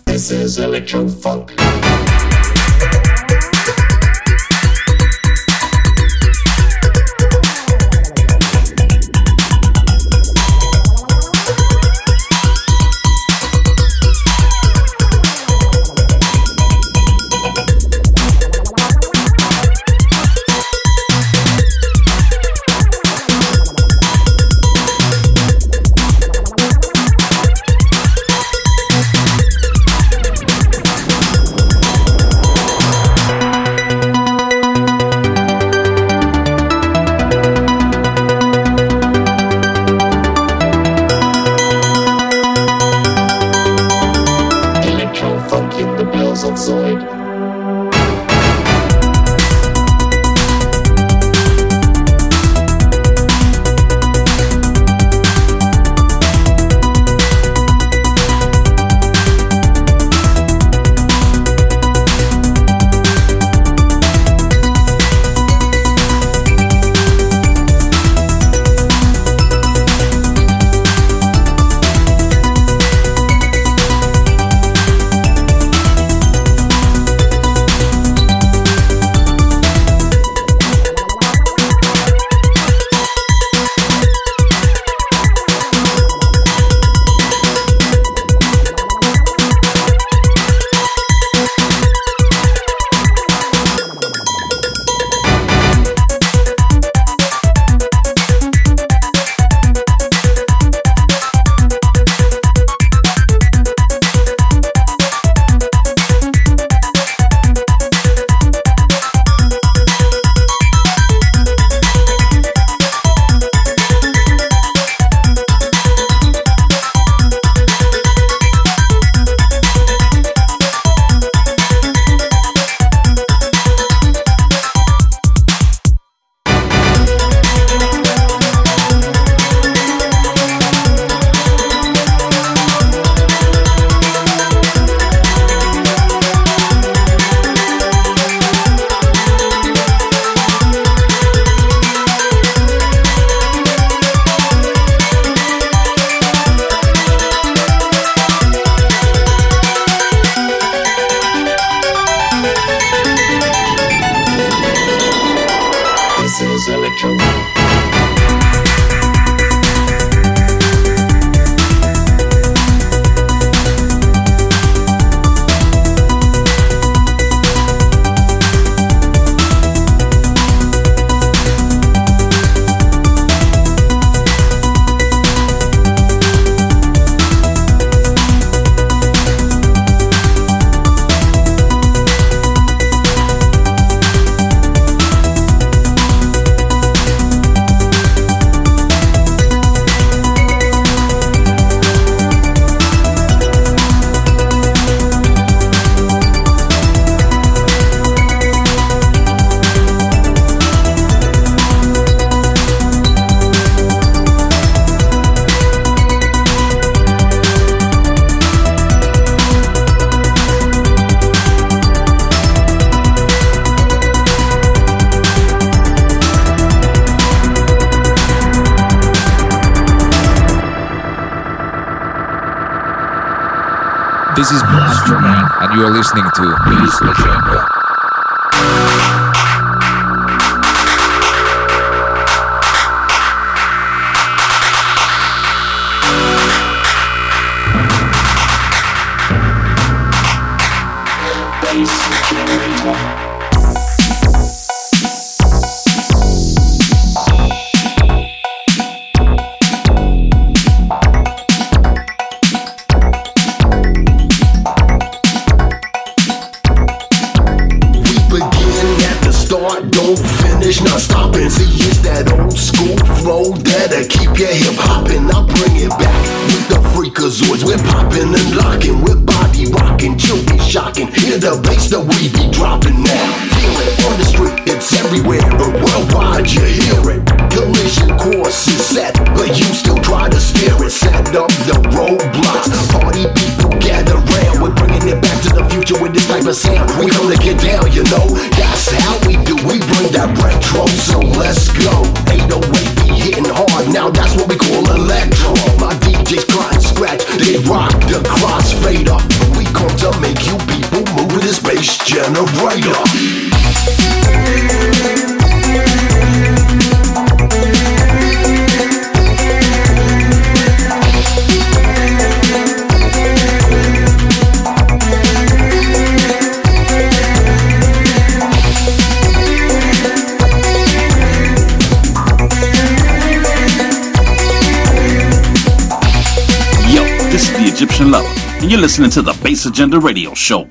The Radio Show,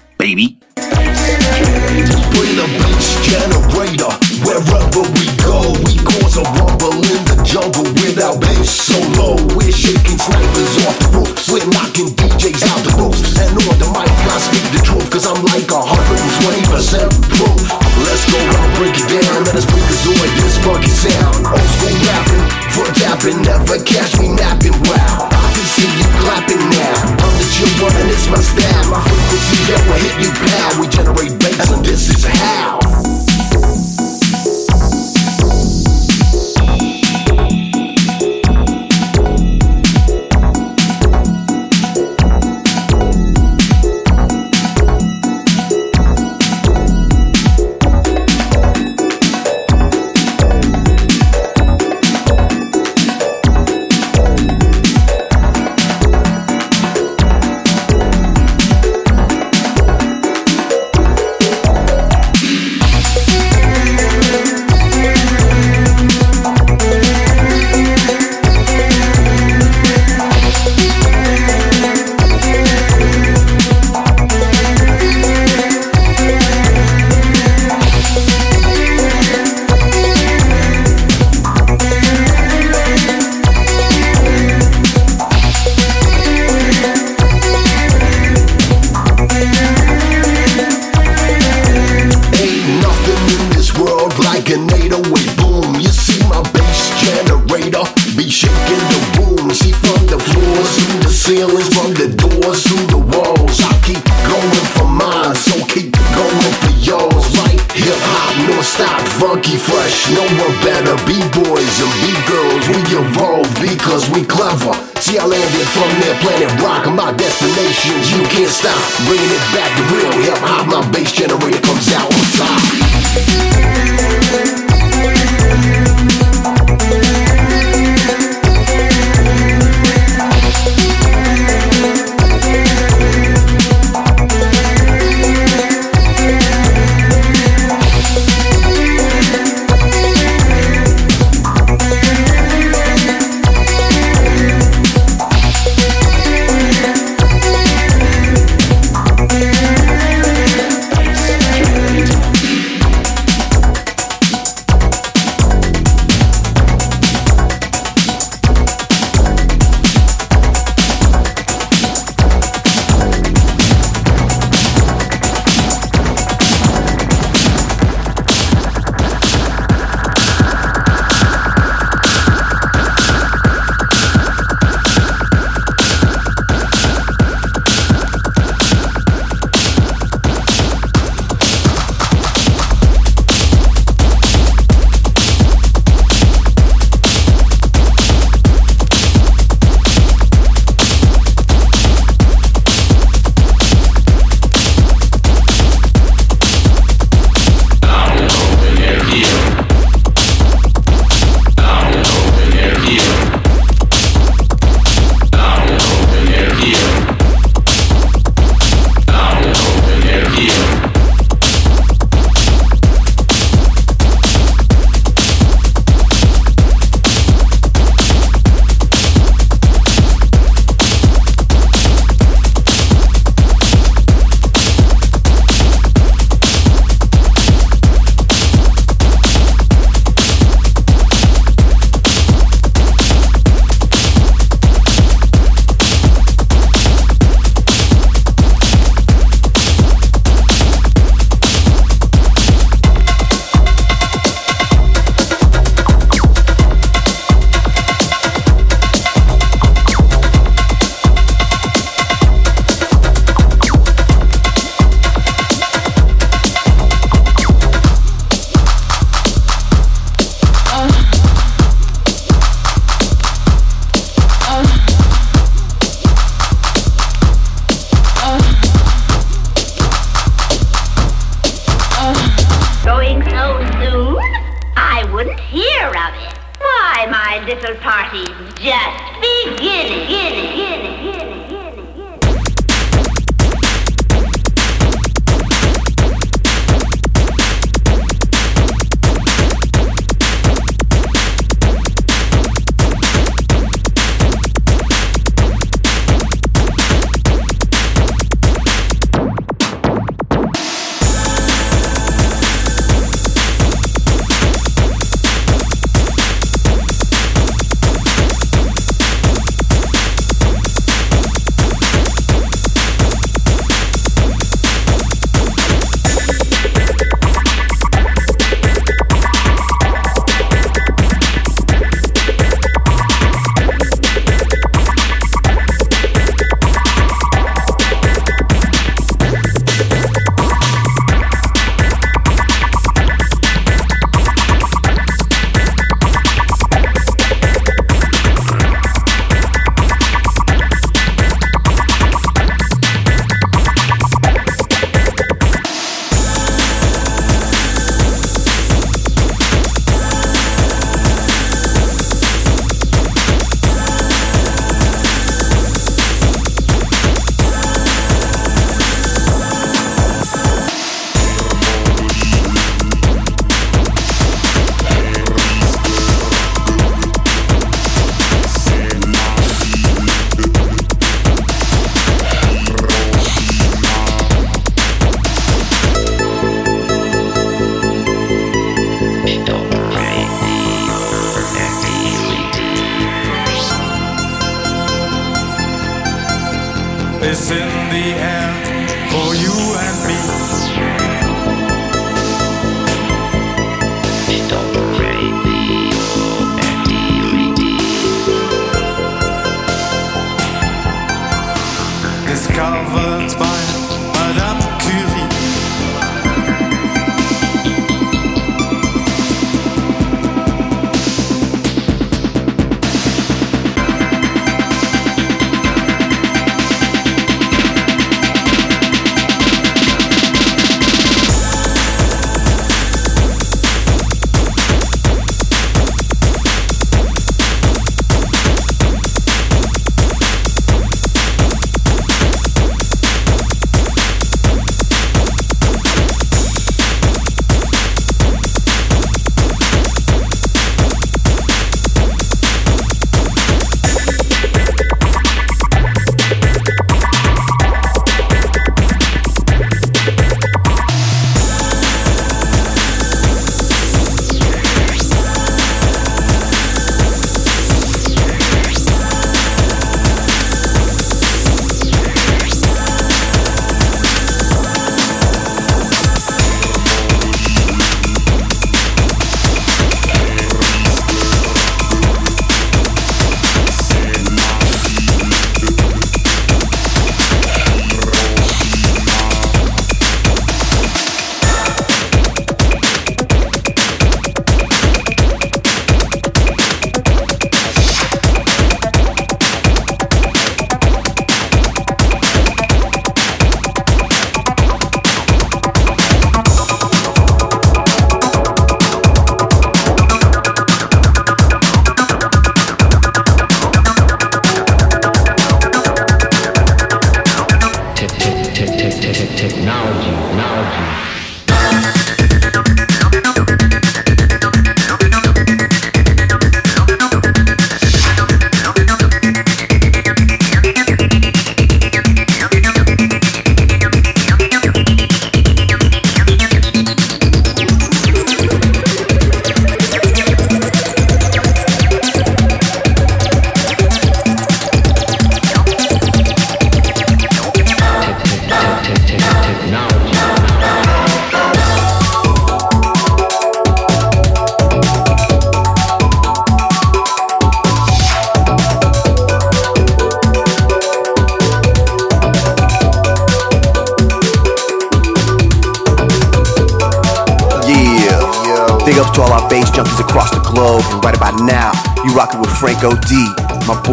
wouldn't hear of it. Why, my little party's just beginning. beginning, beginning, beginning.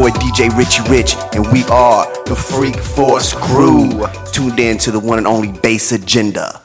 Boy DJ Richie Rich, and we are the Freak Force Crew. Tuned in to the one and only Bass Agenda.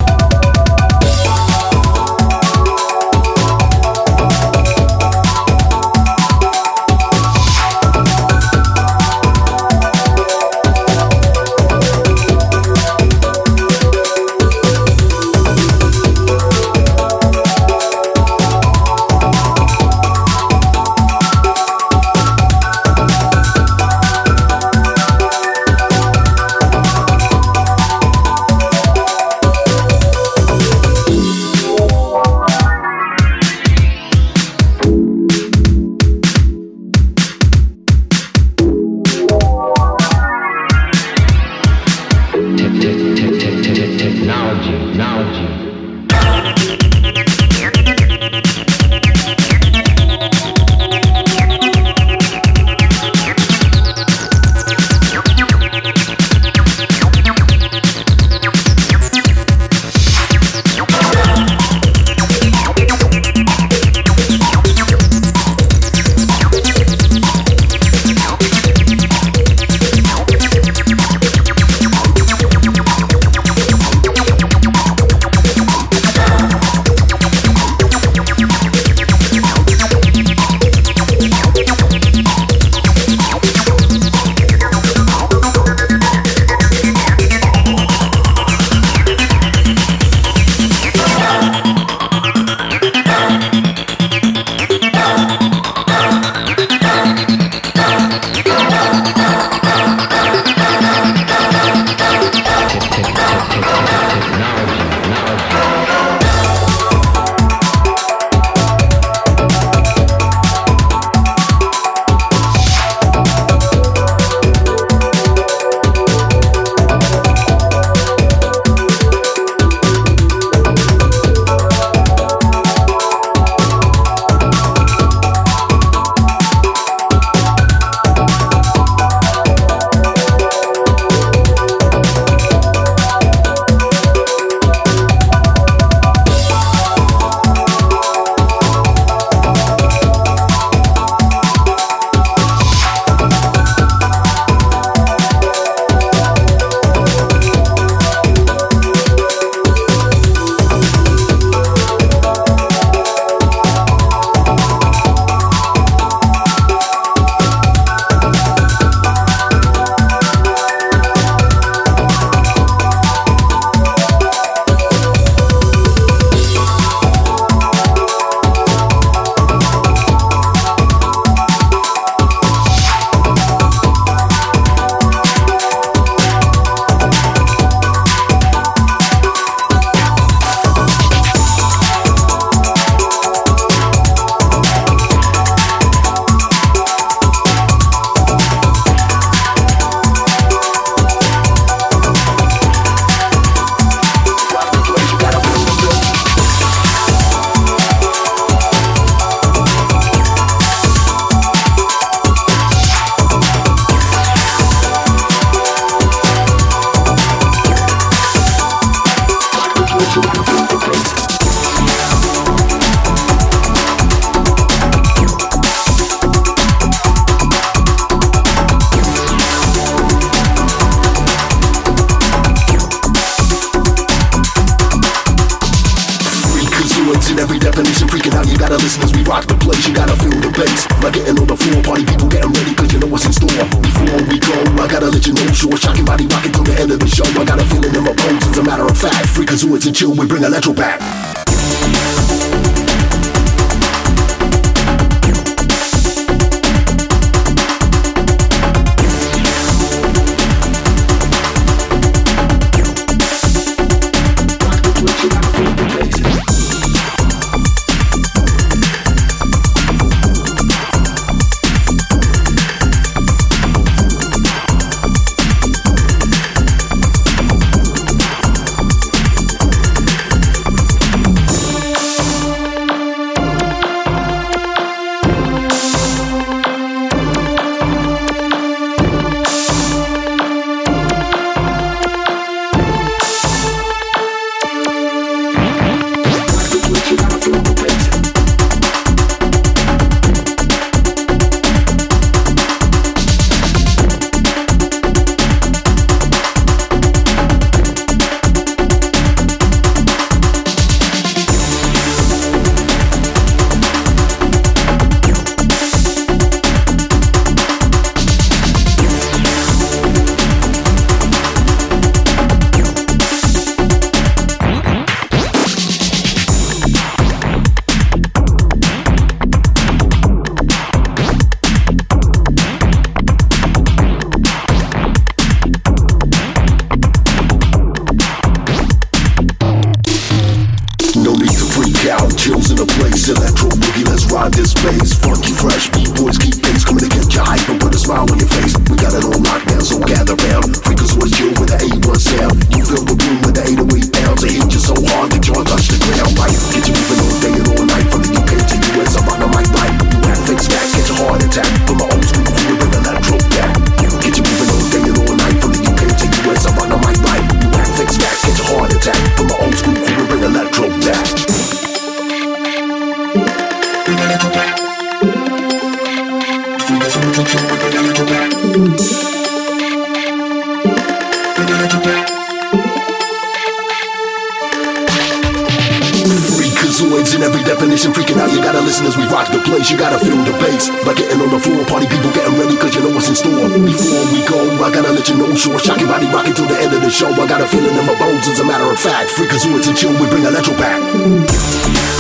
No you know sure. Shocking body rocking till the end of the show. I got a feeling in my bones, as a matter of fact. freakazoids it's a chill, we bring electro back.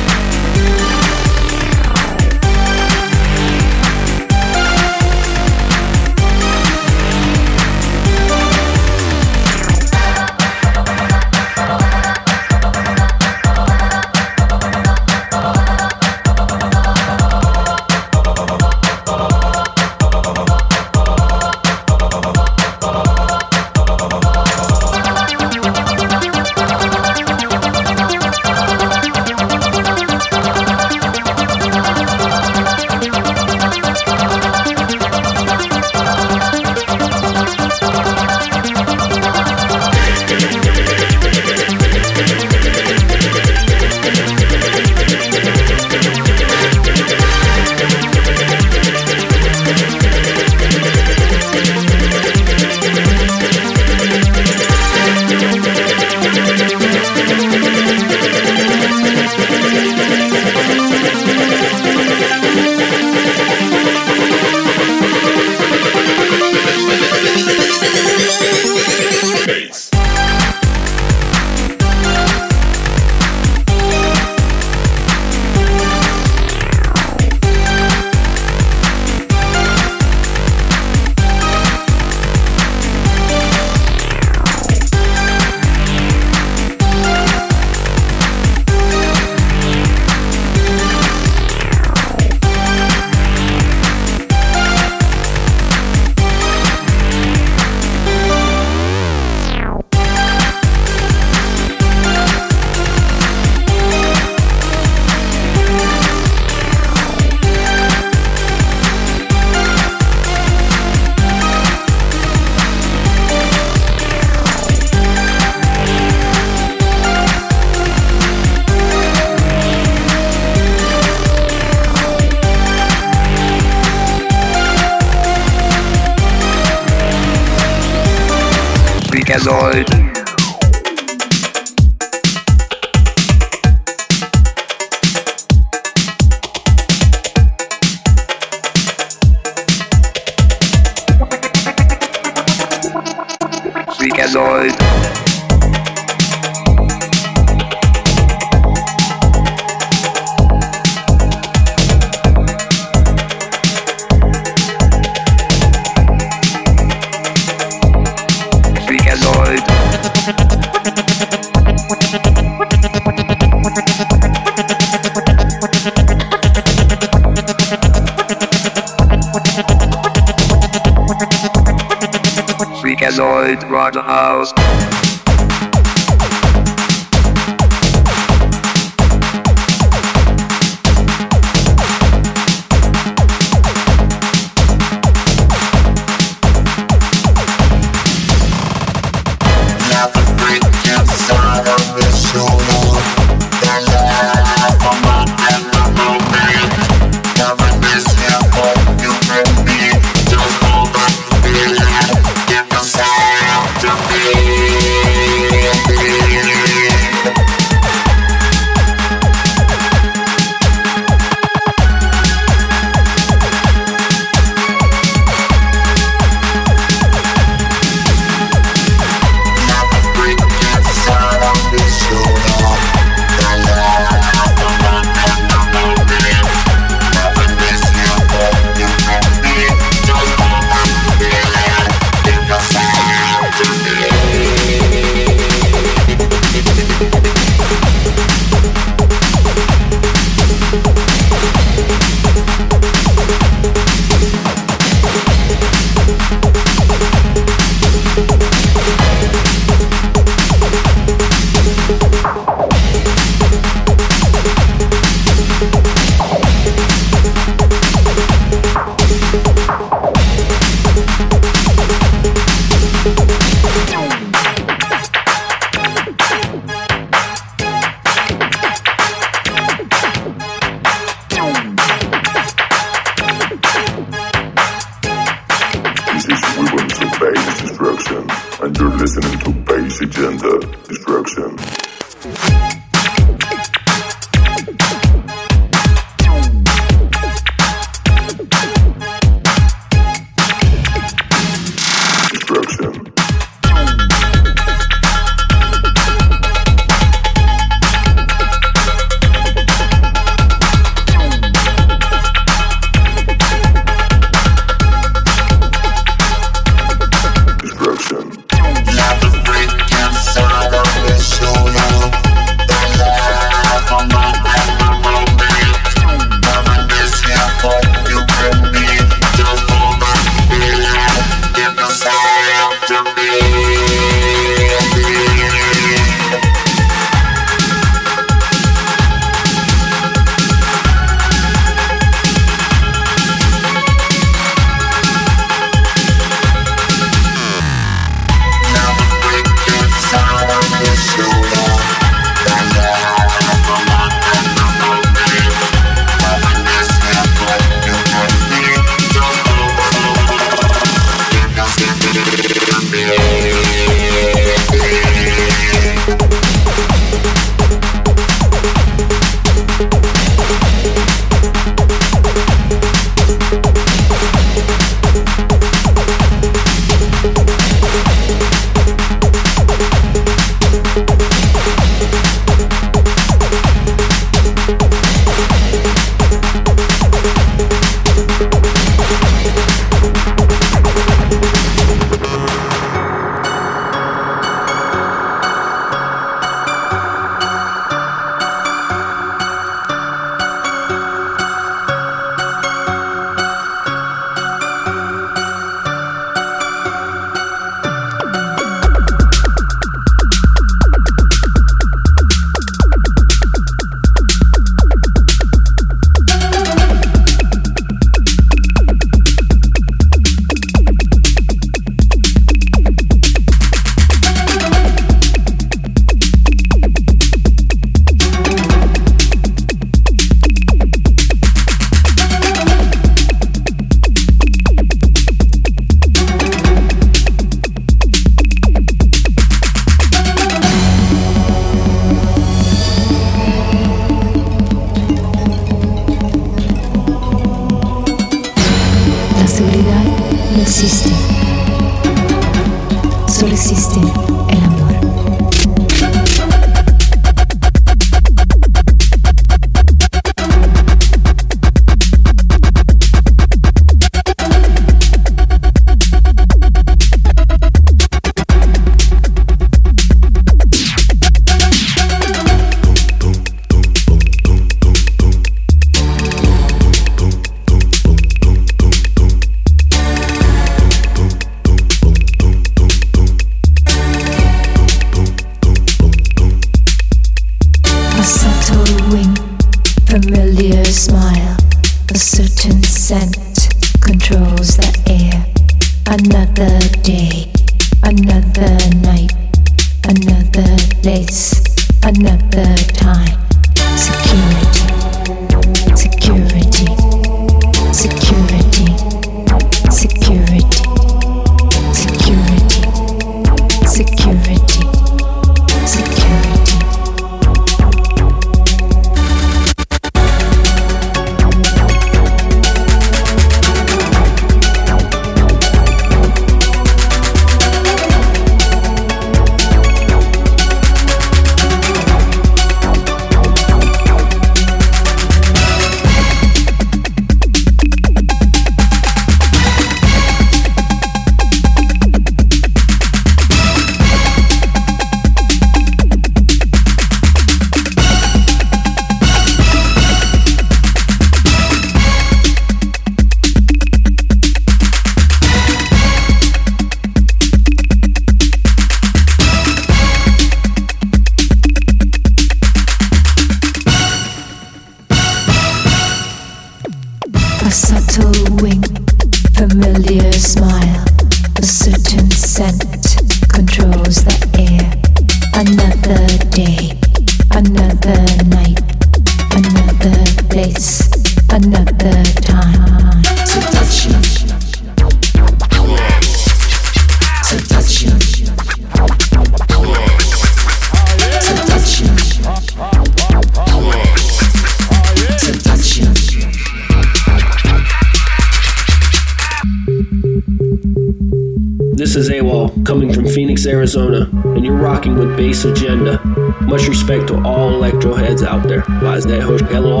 Much respect to all electro heads out there. Why is that host Hello,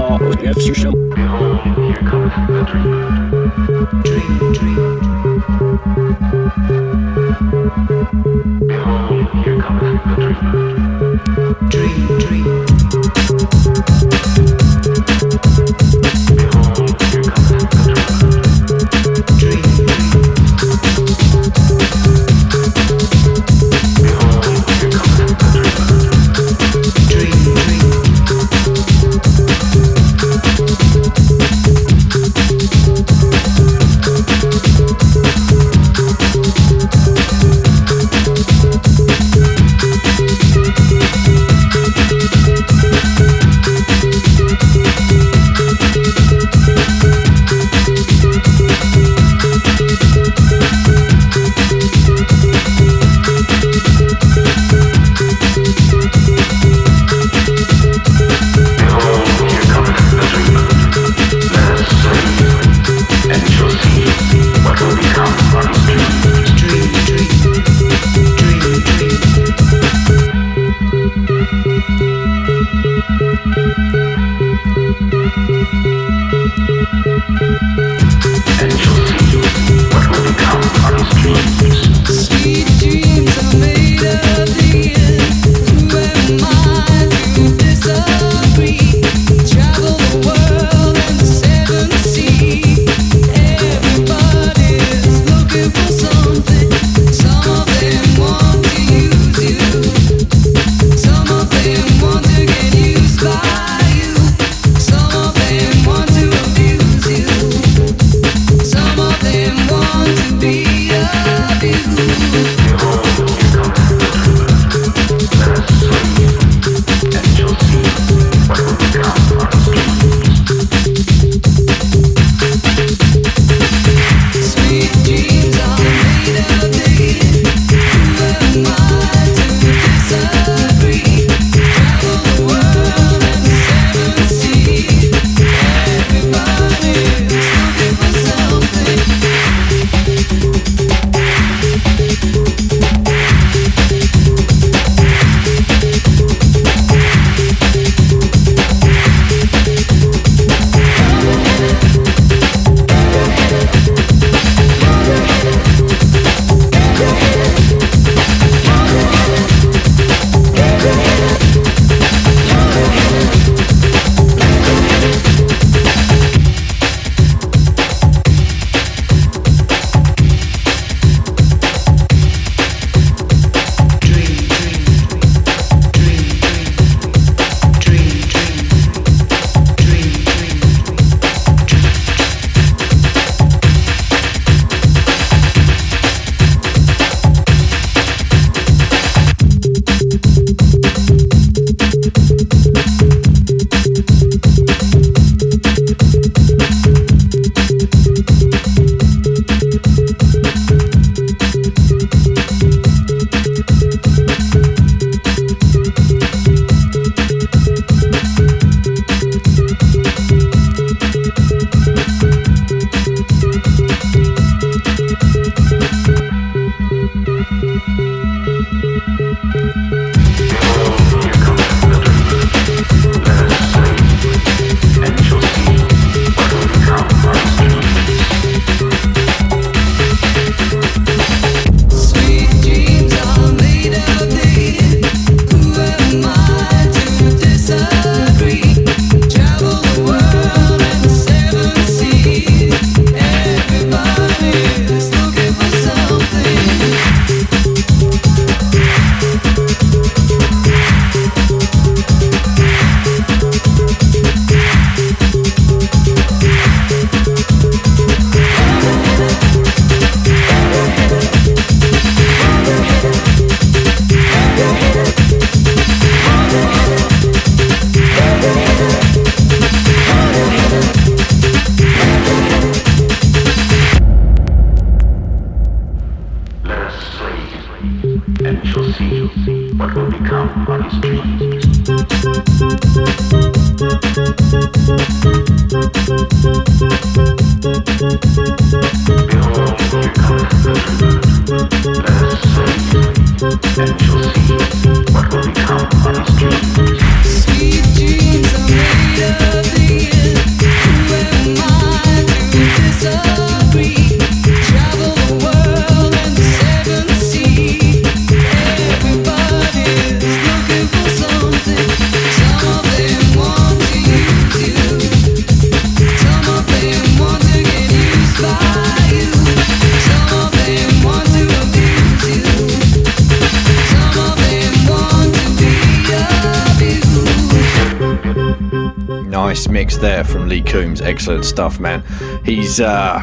Excellent stuff, man. He's uh,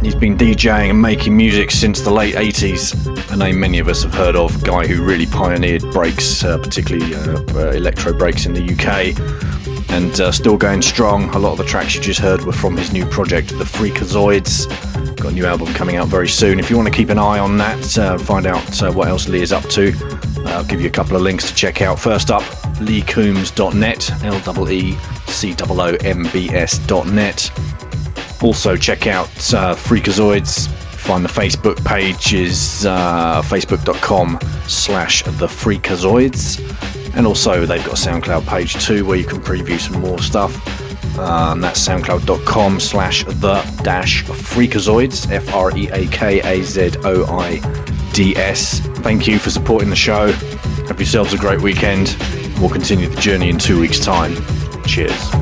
he's been DJing and making music since the late 80s. A name many of us have heard of. Guy who really pioneered breaks, uh, particularly uh, uh, electro breaks in the UK, and uh, still going strong. A lot of the tracks you just heard were from his new project, The Freakazoids. Got a new album coming out very soon. If you want to keep an eye on that, uh, find out what else Lee is up to. I'll give you a couple of links to check out. First up, leecoombs.net, L E E C O O M B S.net. Also, check out uh, Freakazoids. Find the Facebook page is uh, facebook.com slash the Freakazoids. And also, they've got a SoundCloud page too where you can preview some more stuff. Um, that's soundcloud.com slash the dash freakazoids, F R E A K A Z O I D S. Thank you for supporting the show. Have yourselves a great weekend. We'll continue the journey in two weeks' time. Cheers.